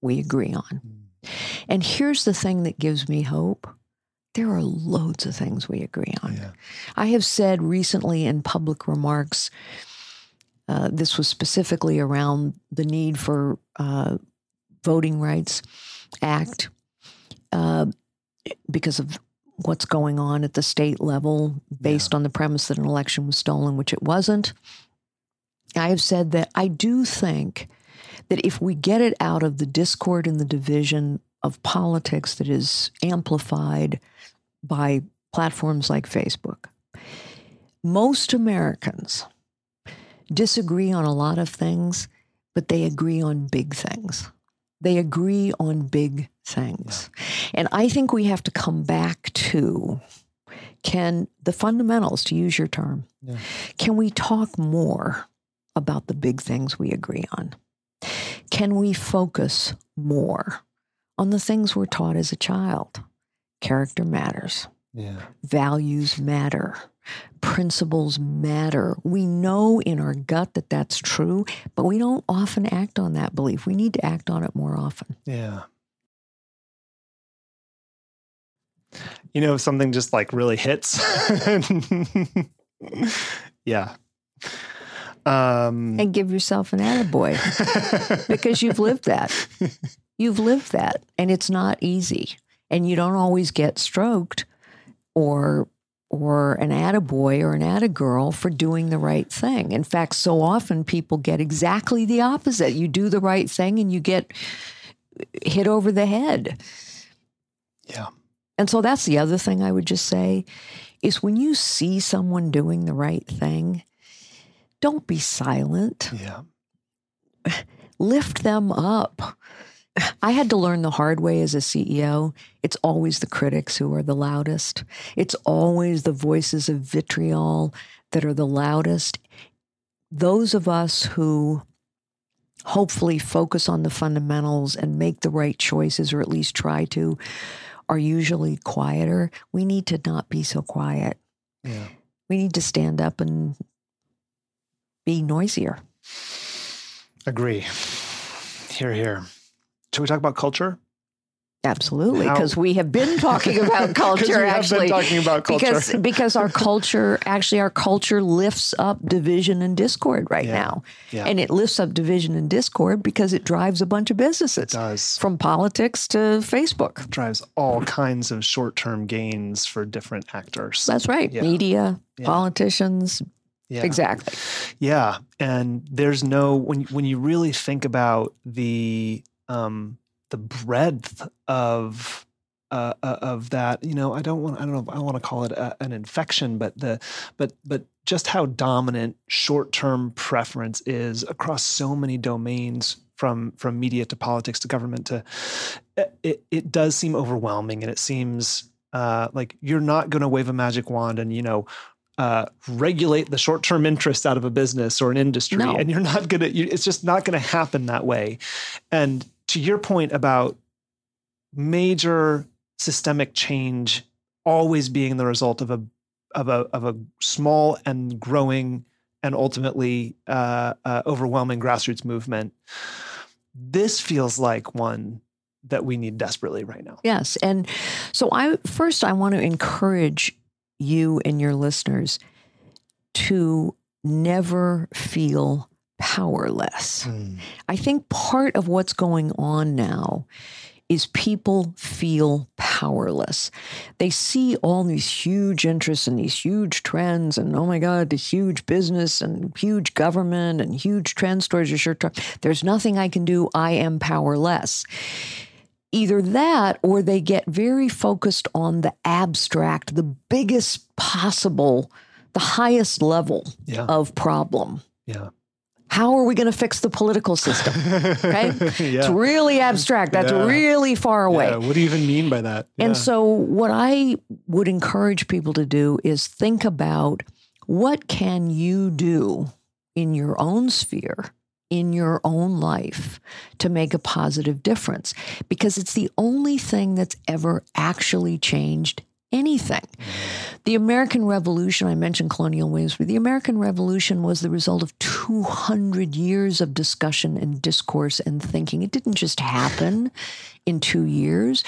we agree on. And here's the thing that gives me hope there are loads of things we agree on. yeah. I have said recently in public remarks, uh, this was specifically around the need for uh, voting rights act uh, because of what's going on at the state level based on the premise that an election was stolen, which it wasn't. I have said that I do think that if we get it out of the discord and the division of politics that is amplified by platforms like Facebook, most Americans disagree on a lot of things, but they agree on big things. They agree on big things. And I think we have to come back to can the fundamentals, to use your term, Yeah. can we talk more about the big things we agree on? Can we focus more on the things we're taught as a child? Character matters Yeah. values matter, principles matter. We know in our gut that that's true, but we don't often act on that belief. We need to act on it more often. Yeah. You know, if something just like really hits. yeah. Um, And give yourself an attaboy because you've lived that. You've lived that, and it's not easy. And you don't always get stroked or or an attaboy or an attagirl for doing the right thing. In fact, so often people get exactly the opposite. You do the right thing and you get hit over the head. yeah. And so that's the other thing I would just say is when you see someone doing the right thing, don't be silent. Yeah. Lift them up. I had to learn the hard way as a CEO. It's always the critics who are the loudest. It's always the voices of vitriol that are the loudest. Those of us who hopefully focus on the fundamentals and make the right choices, or at least try to, are usually quieter. We need to not be so quiet. Yeah. We need to stand up and be noisier. Agree. Hear, hear. Should we talk about culture? Absolutely, because we have been talking about culture. actually, talking about culture. because because our culture actually our culture lifts up division and discord right Yeah. now, Yeah. and it lifts up division and discord because it drives a bunch of businesses does. from politics to Facebook. drives all kinds of short-term gains for different actors. That's right, Yeah. media, politicians, yeah. exactly. Yeah, and there's no when when you really think about the um the breadth of uh, uh, of that, you know, I don't want I don't know I want to call it a, an infection, but the but but just how dominant short-term preference is across so many domains from from media to politics to government to it it does seem overwhelming and it seems uh, like you're not going to wave a magic wand and you know uh, regulate the short-term interest out of a business or an industry, No. and you're not gonna. You, it's just not going to happen that way. And to your point about major systemic change always being the result of a of a of a small and growing and ultimately uh, uh, overwhelming grassroots movement, this feels like one that we need desperately right now. Yes. And so I first I want to encourage you and your listeners to never feel powerless. Mm. I think part of what's going on now is people feel powerless. They see all these huge interests and these huge trends, and oh my God, the huge business and huge government and huge trend stories are sure. There's nothing I can do. I am powerless. Either that, or they get very focused on the abstract, the biggest possible, the highest level yeah. of problem. Yeah how are we going to fix the political system? Okay. yeah. It's really abstract. That's yeah. really far away. What do you even mean by that? And so, what I would encourage people to do is think about what can you do in your own sphere in your own life to make a positive difference because it's the only thing that's ever actually changed anything. Mm-hmm. The American Revolution, I mentioned Colonial Williamsburg, the American Revolution was the result of 200 years of discussion and discourse and thinking. It didn't just happen in two years.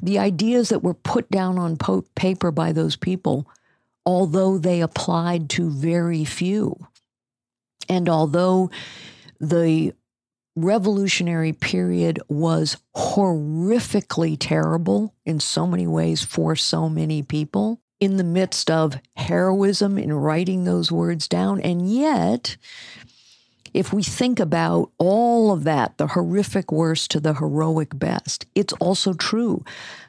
The ideas that were put down on po- paper by those people, although they applied to very few, and although the revolutionary period was horrifically terrible in so many ways for so many people in the midst of heroism in writing those words down. And yet, if we think about all of that, the horrific worst to the heroic best, it's also true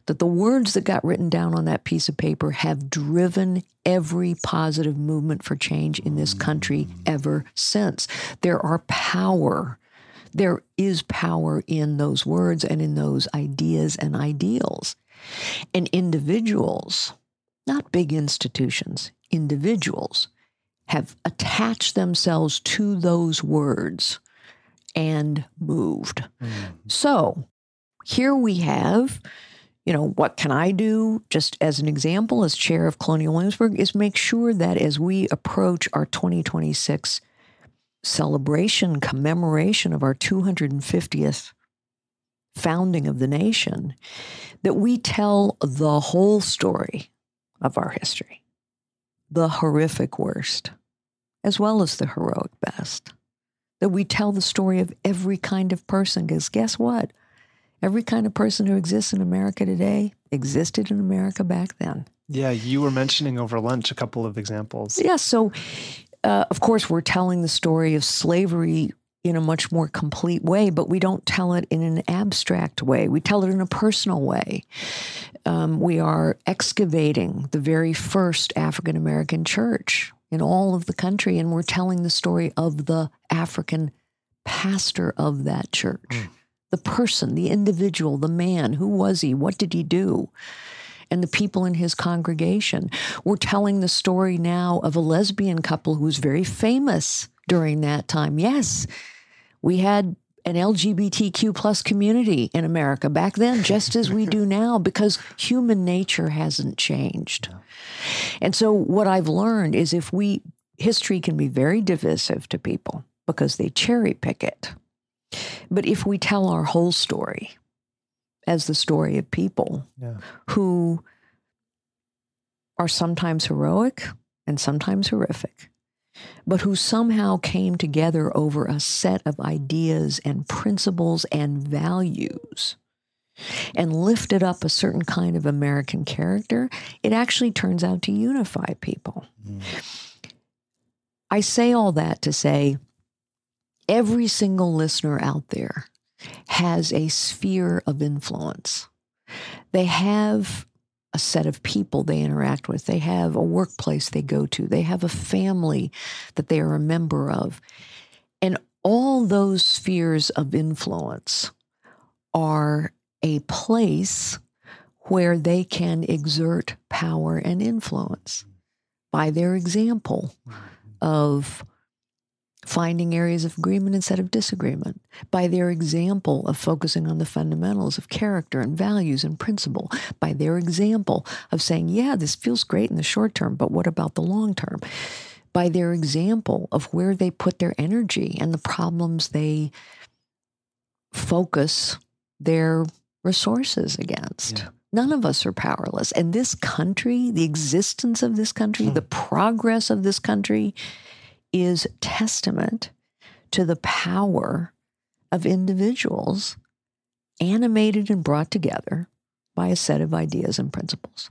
that the words that got written down on that piece of paper have driven every positive movement for change in this country ever since. There are power there is power in those words and in those ideas and ideals. And individuals, not big institutions, individuals have attached themselves to those words and moved. Mm. So here we have, you know, what can I do, just as an example, as chair of Colonial Williamsburg, is make sure that as we approach our 2026 celebration, commemoration of our 250th founding of the nation, that we tell the whole story of our history, the horrific worst, as well as the heroic best. That we tell the story of every kind of person, because guess what? Every kind of person who exists in America today existed in America back then. Yeah, you were mentioning over lunch a couple of examples. Yeah, so uh, of course, we're telling the story of slavery in a much more complete way, but we don't tell it in an abstract way. We tell it in a personal way. Um, we are excavating the very first African American church in all of the country, and we're telling the story of the African pastor of that church. Mm. The person, the individual, the man. Who was he? What did he do? and the people in his congregation. We're telling the story now of a lesbian couple who was very famous during that time. Yes, we had an LGBTQ plus community in America back then, just as we do now, because human nature hasn't changed. And so, what I've learned is if we, history can be very divisive to people because they cherry pick it. But if we tell our whole story, as the story of people yeah. who are sometimes heroic and sometimes horrific, but who somehow came together over a set of ideas and principles and values and lifted up a certain kind of American character, it actually turns out to unify people. Mm. I say all that to say every single listener out there has a sphere of influence. They have a set of people they interact with, they have a workplace they go to, they have a family that they are a member of. And all those spheres of influence are a place where they can exert power and influence by their example of finding areas of agreement instead of disagreement, by their example of focusing on the fundamentals of character and values and principle, by their example of saying, yeah, this feels great in the short term, but what about the long term? By their example of where they put their energy and the problems they focus their resources against. Yeah. None of us are powerless. And this country, the existence of this country, hmm. the progress of this country, is testament to the power of individuals animated and brought together by a set of ideas and principles.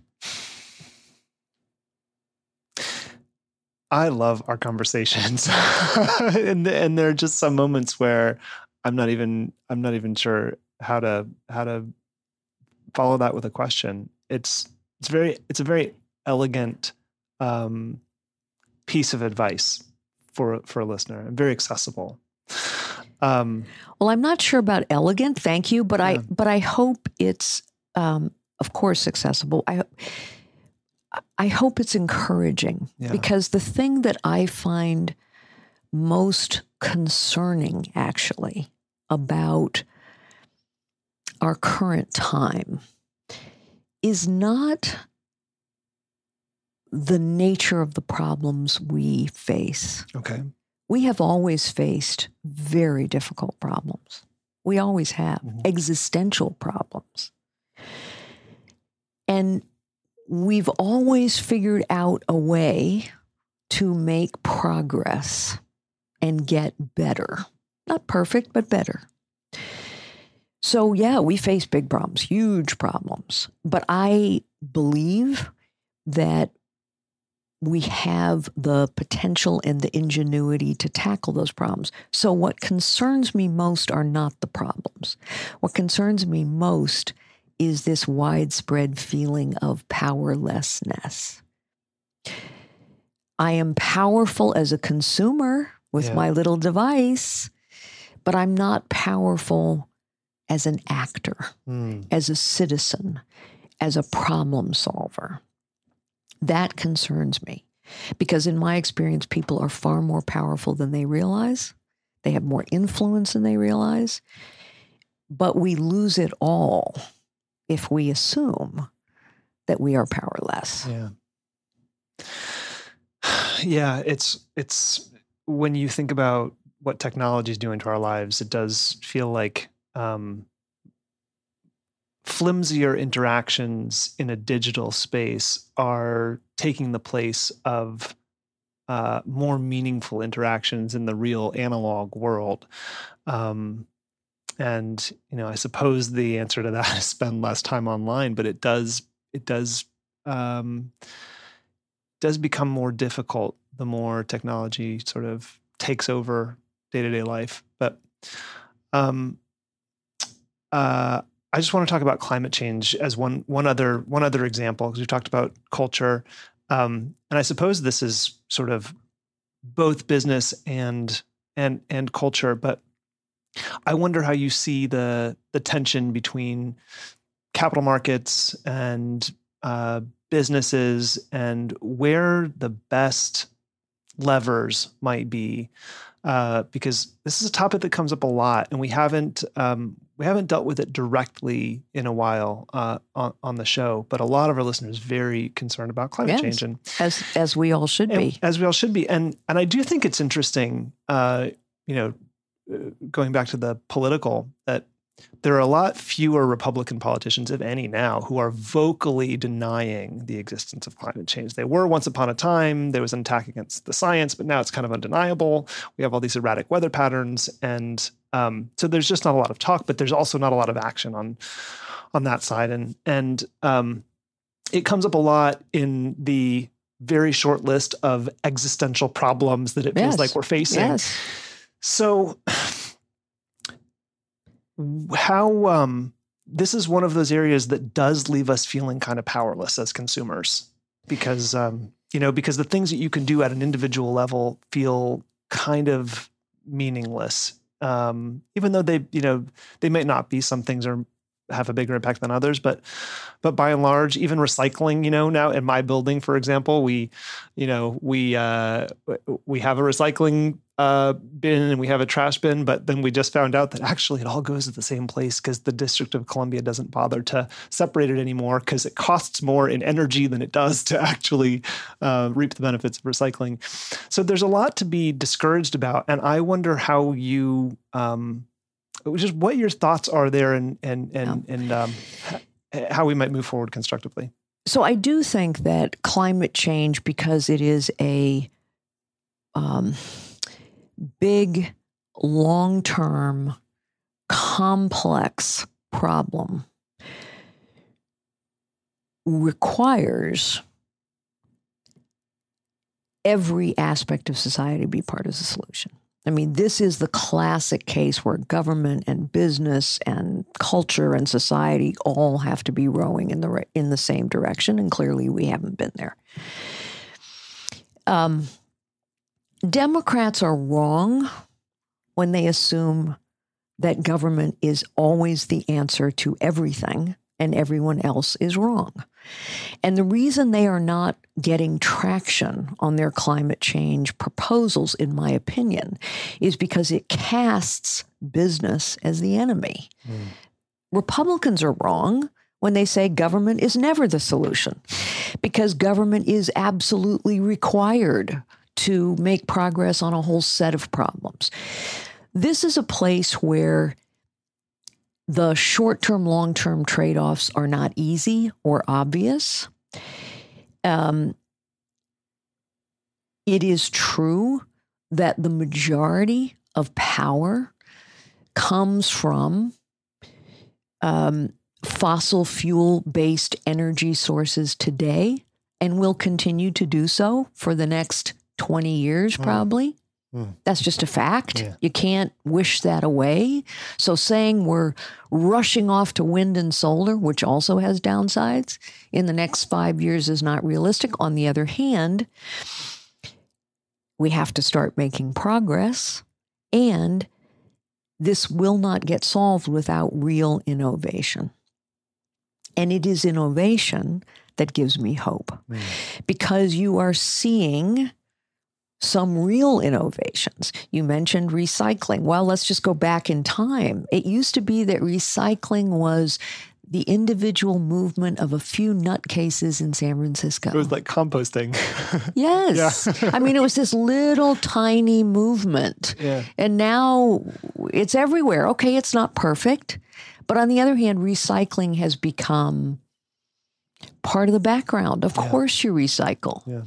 I love our conversations, and and there are just some moments where I'm not even I'm not even sure how to how to follow that with a question. It's it's very it's a very elegant um, piece of advice for for a listener and very accessible. Um, well, I'm not sure about elegant, thank you, but yeah. I but I hope it's um, of course accessible. I I hope it's encouraging yeah. because the thing that I find most concerning actually about our current time is not the nature of the problems we face. Okay. We have always faced very difficult problems. We always have mm-hmm. existential problems. And we've always figured out a way to make progress and get better. Not perfect, but better. So, yeah, we face big problems, huge problems. But I believe that we have the potential and the ingenuity to tackle those problems. So, what concerns me most are not the problems. What concerns me most is this widespread feeling of powerlessness. I am powerful as a consumer with yeah. my little device, but I'm not powerful as an actor, mm. as a citizen, as a problem solver. That concerns me because, in my experience, people are far more powerful than they realize. They have more influence than they realize. But we lose it all if we assume that we are powerless. Yeah. Yeah, it's it's when you think about what technology is doing to our lives, it does feel like um, flimsier interactions in a digital space are taking the place of uh, more meaningful interactions in the real analog world. Um, and you know i suppose the answer to that is spend less time online but it does it does um, does become more difficult the more technology sort of takes over day-to-day life but um, uh, i just want to talk about climate change as one one other one other example because we talked about culture. Um, and i suppose this is sort of both business and and and culture but I wonder how you see the the tension between capital markets and uh, businesses and where the best levers might be. Uh, because this is a topic that comes up a lot and we haven't um, we haven't dealt with it directly in a while uh, on, on, the show but a lot of our listeners very concerned about climate yes, change and as as we all should be as we all should be and and I do think it's interesting uh, you know going back to the political, that there are a lot fewer Republican politicians, if any, now who are vocally denying the existence of climate change. They were once upon a time. There was an attack against the science, but now it's kind of undeniable. We have all these erratic weather patterns, and um, so there's just not a lot of talk. But there's also not a lot of action on on that side, and and um, it comes up a lot in the very short list of existential problems that it feels yes. like we're facing. Yes. So, how um, this is one of those areas that does leave us feeling kind of powerless as consumers because um, you know because the things that you can do at an individual level feel kind of meaningless um, even though they you know they might not be some things are have a bigger impact than others but but by and large even recycling you know now in my building for example we you know we uh we have a recycling uh, bin and we have a trash bin, but then we just found out that actually it all goes to the same place because the District of Columbia doesn't bother to separate it anymore because it costs more in energy than it does to actually uh, reap the benefits of recycling. So there's a lot to be discouraged about, and I wonder how you, um, just what your thoughts are there, and and and and um, how we might move forward constructively. So I do think that climate change, because it is a um, big, long term, complex problem requires every aspect of society to be part of the solution. I mean, this is the classic case where government and business and culture and society all have to be rowing in the in the same direction, and clearly we haven't been there. Um, Democrats are wrong when they assume that government is always the answer to everything and everyone else is wrong. And the reason they are not getting traction on their climate change proposals, in my opinion, is because it casts business as the enemy. Mm. Republicans are wrong when they say government is never the solution, because government is absolutely required to make progress on a whole set of problems. This is a place where the short term, long term trade offs are not easy or obvious. Um, it is true that the majority of power comes from um, fossil fuel based energy sources today and will continue to do so for the next 20 years, hmm. probably. Mm. That's just a fact. Yeah. You can't wish that away. So saying we're rushing off to wind and solar, which also has downsides, in the next five years is not realistic. On the other hand, we have to start making progress, and this will not get solved without real innovation. And it is innovation that gives me hope mm. because you are seeing some real innovations. You mentioned recycling. Well, let's just go back in time. It used to be that recycling was the individual movement of a few nutcases in San Francisco. It was like composting. yes. I mean, it was this little tiny movement. Yeah. And now it's everywhere. Okay, it's not perfect. But on the other hand, recycling has become part of the background. Of yeah. course, you recycle. Yeah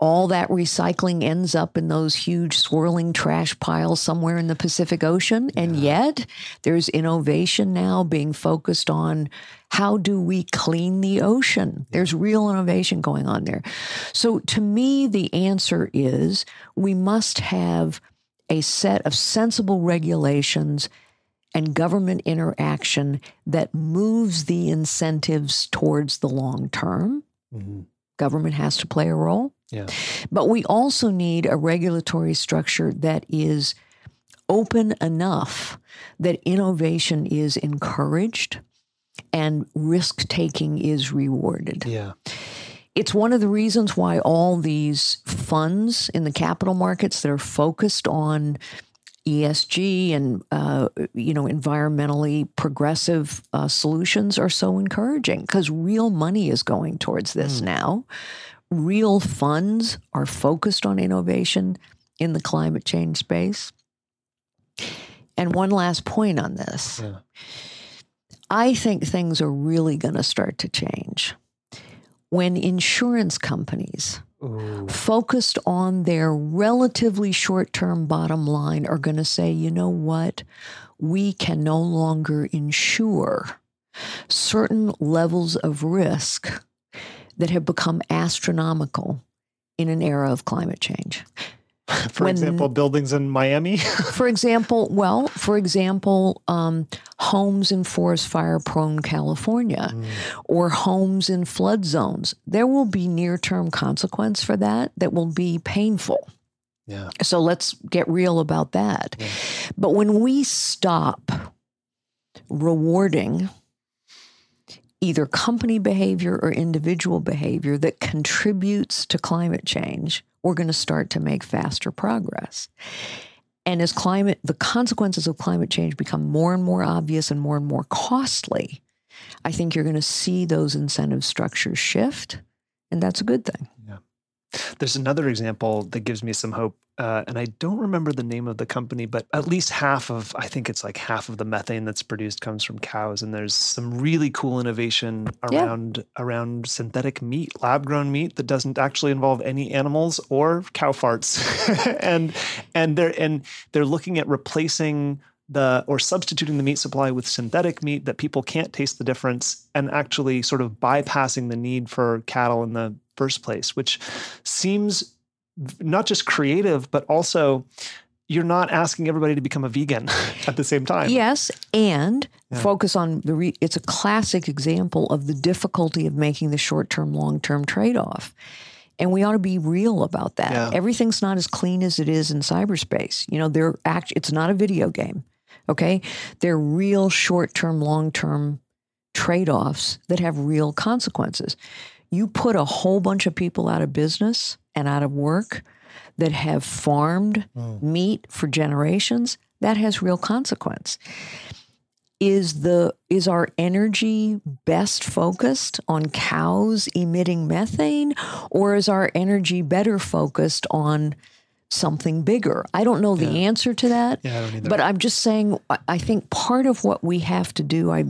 all that recycling ends up in those huge swirling trash piles somewhere in the Pacific Ocean. And yet, there's innovation now being focused on how do we clean the ocean? There's real innovation going on there. So, to me, the answer is we must have a set of sensible regulations and government interaction that moves the incentives towards the long term. Mm-hmm. Government has to play a role. Yeah. But we also need a regulatory structure that is open enough that innovation is encouraged and risk taking is rewarded. Yeah. It's one of the reasons why all these funds in the capital markets that are focused on ESG and uh, you know environmentally progressive uh, solutions are so encouraging because real money is going towards this mm. now real funds are focused on innovation in the climate change space. And one last point on this yeah. I think things are really going to start to change when insurance companies Ooh. focused on their relatively short term bottom line are going to say, you know what? We can no longer insure certain levels of risk that have become astronomical in an era of climate change. For when, example, buildings in Miami? for example, well, for example, um, homes in forest fire prone California mm. or homes in flood zones. There will be near term consequence for that that will be painful. Yeah. So let's get real about that. Yeah. But when we stop rewarding either company behavior or individual behavior that contributes to climate change, we're going to start to make faster progress. And as climate, the consequences of climate change become more and more obvious and more and more costly, I think you're going to see those incentive structures shift, and that's a good thing. Yeah. There's another example that gives me some hope, uh, and I don't remember the name of the company, but at least half of, I think it's like half of the methane that's produced comes from cows, and there's some really cool innovation Yeah. around around synthetic meat, lab grown meat that doesn't actually involve any animals or cow farts, and and they're and they're looking at replacing the or substituting the meat supply with synthetic meat that people can't taste the difference and actually sort of bypassing the need for cattle in the first place which seems not just creative but also you're not asking everybody to become a vegan at the same time Yes, and Yeah. focus on the. Re- it's a classic example of the difficulty of making the short-term, long-term trade-off, and we ought to be real about that. Yeah. Everything's not as clean as it is in cyberspace. You know, they're act. It's not a video game. Okay, they're real short-term, long-term trade-offs that have real consequences. You put a whole bunch of people out of business and out of work that have farmed Mm. meat for generations. That has real consequence is the is our energy best focused on cows emitting methane or is our energy better focused on something bigger i don't know the answer to that yeah i don't either but i'm just saying I- i think part of what we have to do i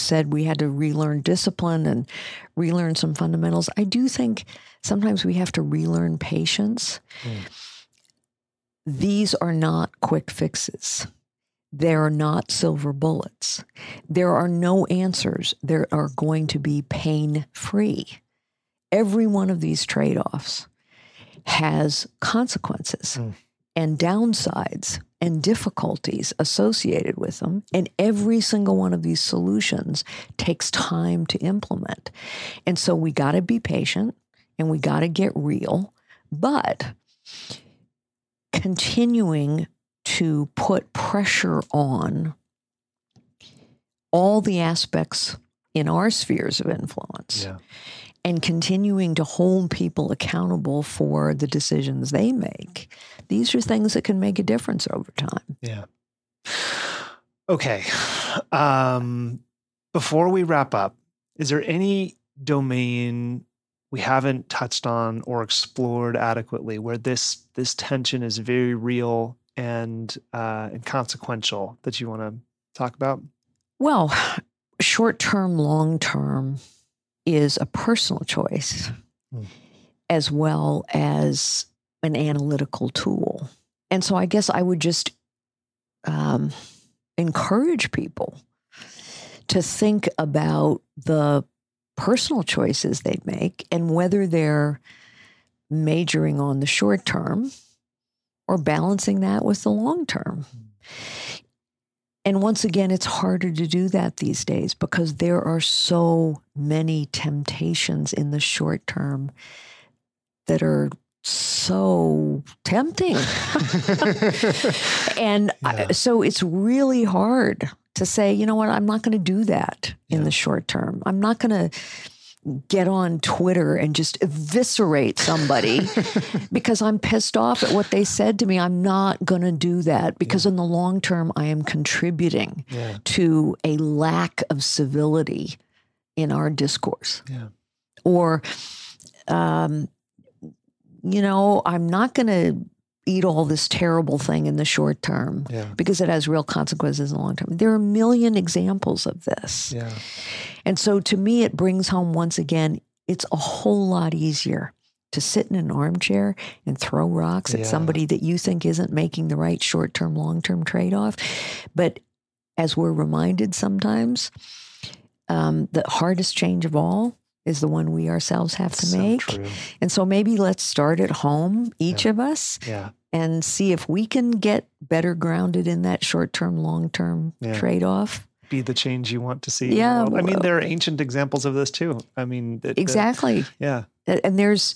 said we had to relearn discipline and relearn some fundamentals i do think sometimes we have to relearn patience Mm. these are not quick fixes there are not silver bullets. There are no answers that are going to be pain free. Every one of these trade offs has consequences Mm. and downsides and difficulties associated with them. And every single one of these solutions takes time to implement. And so we got to be patient and we got to get real. But continuing to put pressure on all the aspects in our spheres of influence yeah and continuing to hold people accountable for the decisions they make. These are things that can make a difference over time. Yeah. Okay. Um, before we wrap up, is there any domain we haven't touched on or explored adequately where this this tension is very real and uh, and consequential that you want to talk about? Well, short term, long term is a personal choice Hmm. as well as an analytical tool. And so I guess I would just um, encourage people to think about the personal choices they'd make and whether they're majoring on the short term or balancing that with the long term. And once again, it's harder to do that these days because there are so many temptations in the short term that are so tempting. and uh, I- so it's really hard to say, you know what, I'm not going to do that in Yeah. the short term. I'm not going to get on Twitter and just eviscerate somebody because I'm pissed off at what they said to me. I'm not going to do that because in the long term, I am contributing yeah. to a lack of civility in our discourse. Yeah. Or, um, you know, I'm not going to eat all this terrible thing in the short term Yeah. because it has real consequences in the long term. There are a million examples of this. Yeah. And so to me, it brings home once again, it's a whole lot easier to sit in an armchair and throw rocks at Yeah. somebody that you think isn't making the right short term, long term trade off. But as we're reminded sometimes, um, the hardest change of all is the one we ourselves have to So make. true. And so maybe let's start at home, each of us, Yeah. And see if we can get better grounded in that short term, long term Yeah. trade off. Be the change you want to see. in the Yeah, world. I mean, there are ancient examples of this too. I mean, that- Exactly. yeah. And there's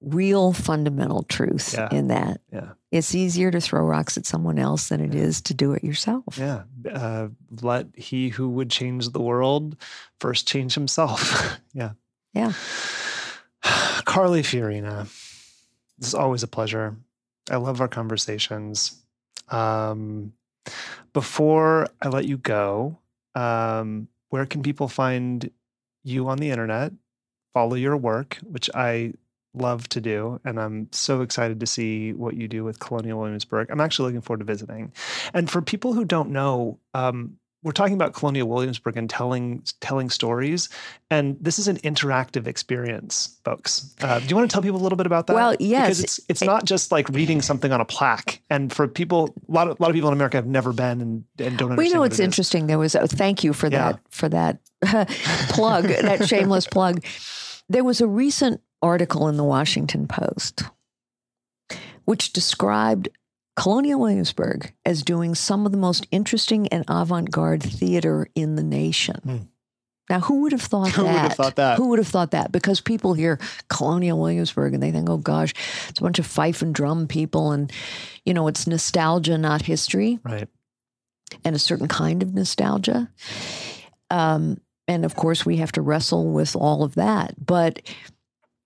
real fundamental truth Yeah. in that. Yeah. It's easier to throw rocks at someone else than it is to do it yourself. Yeah. Uh, let he who would change the world first change himself. yeah. Yeah. Carly Fiorina, it's always a pleasure. I love our conversations. Um, before I let you go, um, where can people find you on the internet? Follow your work, which I love to do. And I'm so excited to see what you do with Colonial Williamsburg. I'm actually looking forward to visiting. And for people who don't know, um, we're talking about Colonial Williamsburg and telling telling stories, and this is an interactive experience, folks. Uh, do you want to tell people a little bit about that? Well, yes, because it's it's not just like reading something on a plaque. And for people, a lot of a lot of people in America have never been and, and don't understand. We know it's it interesting. There was a, thank you for yeah. that for that plug, that shameless plug. There was a recent article in the Washington Post which described Colonial Williamsburg as doing some of the most interesting and avant garde theater in the nation. Mm. Now, who would have thought who that? Who would have thought that? Who would have thought that? Because people hear Colonial Williamsburg and they think, oh gosh, it's a bunch of fife and drum people. And, you know, it's nostalgia, not history. Right. And a certain kind of nostalgia. Um, and of course, we have to wrestle with all of that. But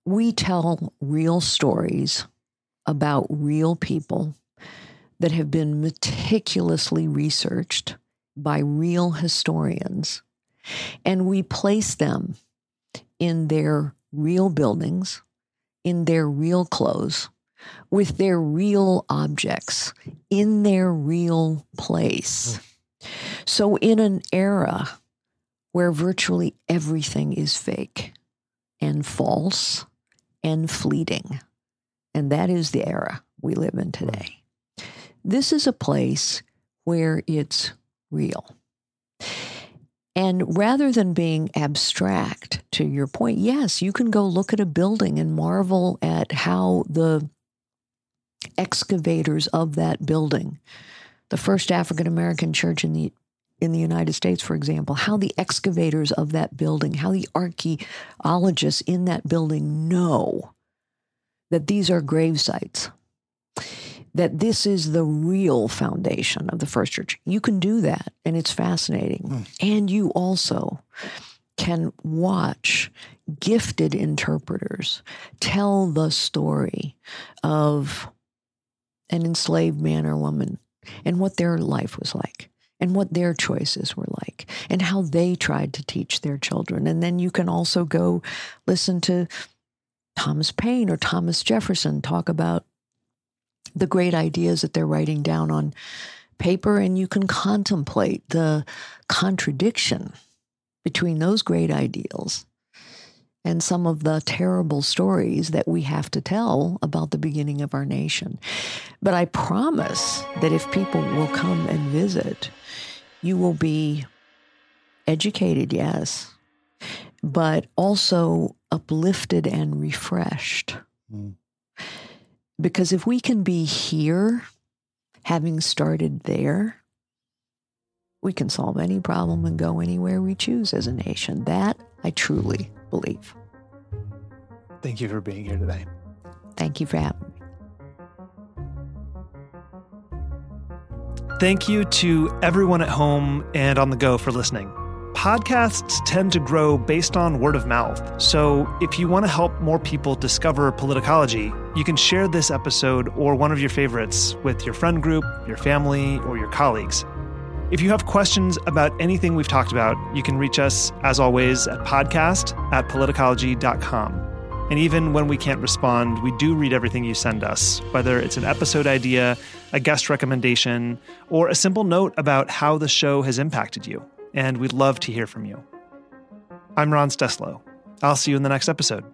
we tell real stories about real people that have been meticulously researched by real historians, and we place them in their real buildings, in their real clothes, with their real objects, in their real place. Hmm. So, in an era where virtually everything is fake and false and fleeting, and that is the era we live in today. This is a place where it's real. And rather than being abstract, to your point, yes, you can go look at a building and marvel at how the excavators of that building, the first African American church in the in the United States, for example, how the excavators of that building, how the archaeologists in that building know that these are grave sites that this is the real foundation of the first church. You can do that, and it's fascinating. Mm. And you also can watch gifted interpreters tell the story of an enslaved man or woman and what their life was like and what their choices were like and how they tried to teach their children. And then you can also go listen to Thomas Paine or Thomas Jefferson talk about the great ideas that they're writing down on paper, and you can contemplate the contradiction between those great ideals and some of the terrible stories that we have to tell about the beginning of our nation. But I promise that if people will come and visit, you will be educated, yes, but also uplifted and refreshed. Mm. Because if we can be here, having started there, we can solve any problem and go anywhere we choose as a nation. That I truly believe. Thank you for being here today. Thank you for having me. Thank you to everyone at home and on the go for listening podcasts tend to grow based on word of mouth. So if you want to help more people discover politicology, you can share this episode or one of your favorites with your friend group, your family, or your colleagues. If you have questions about anything we've talked about, you can reach us, as always, at podcast at politicology.com. And even when we can't respond, we do read everything you send us, whether it's an episode idea, a guest recommendation, or a simple note about how the show has impacted you and we'd love to hear from you. I'm Ron Steslow. I'll see you in the next episode.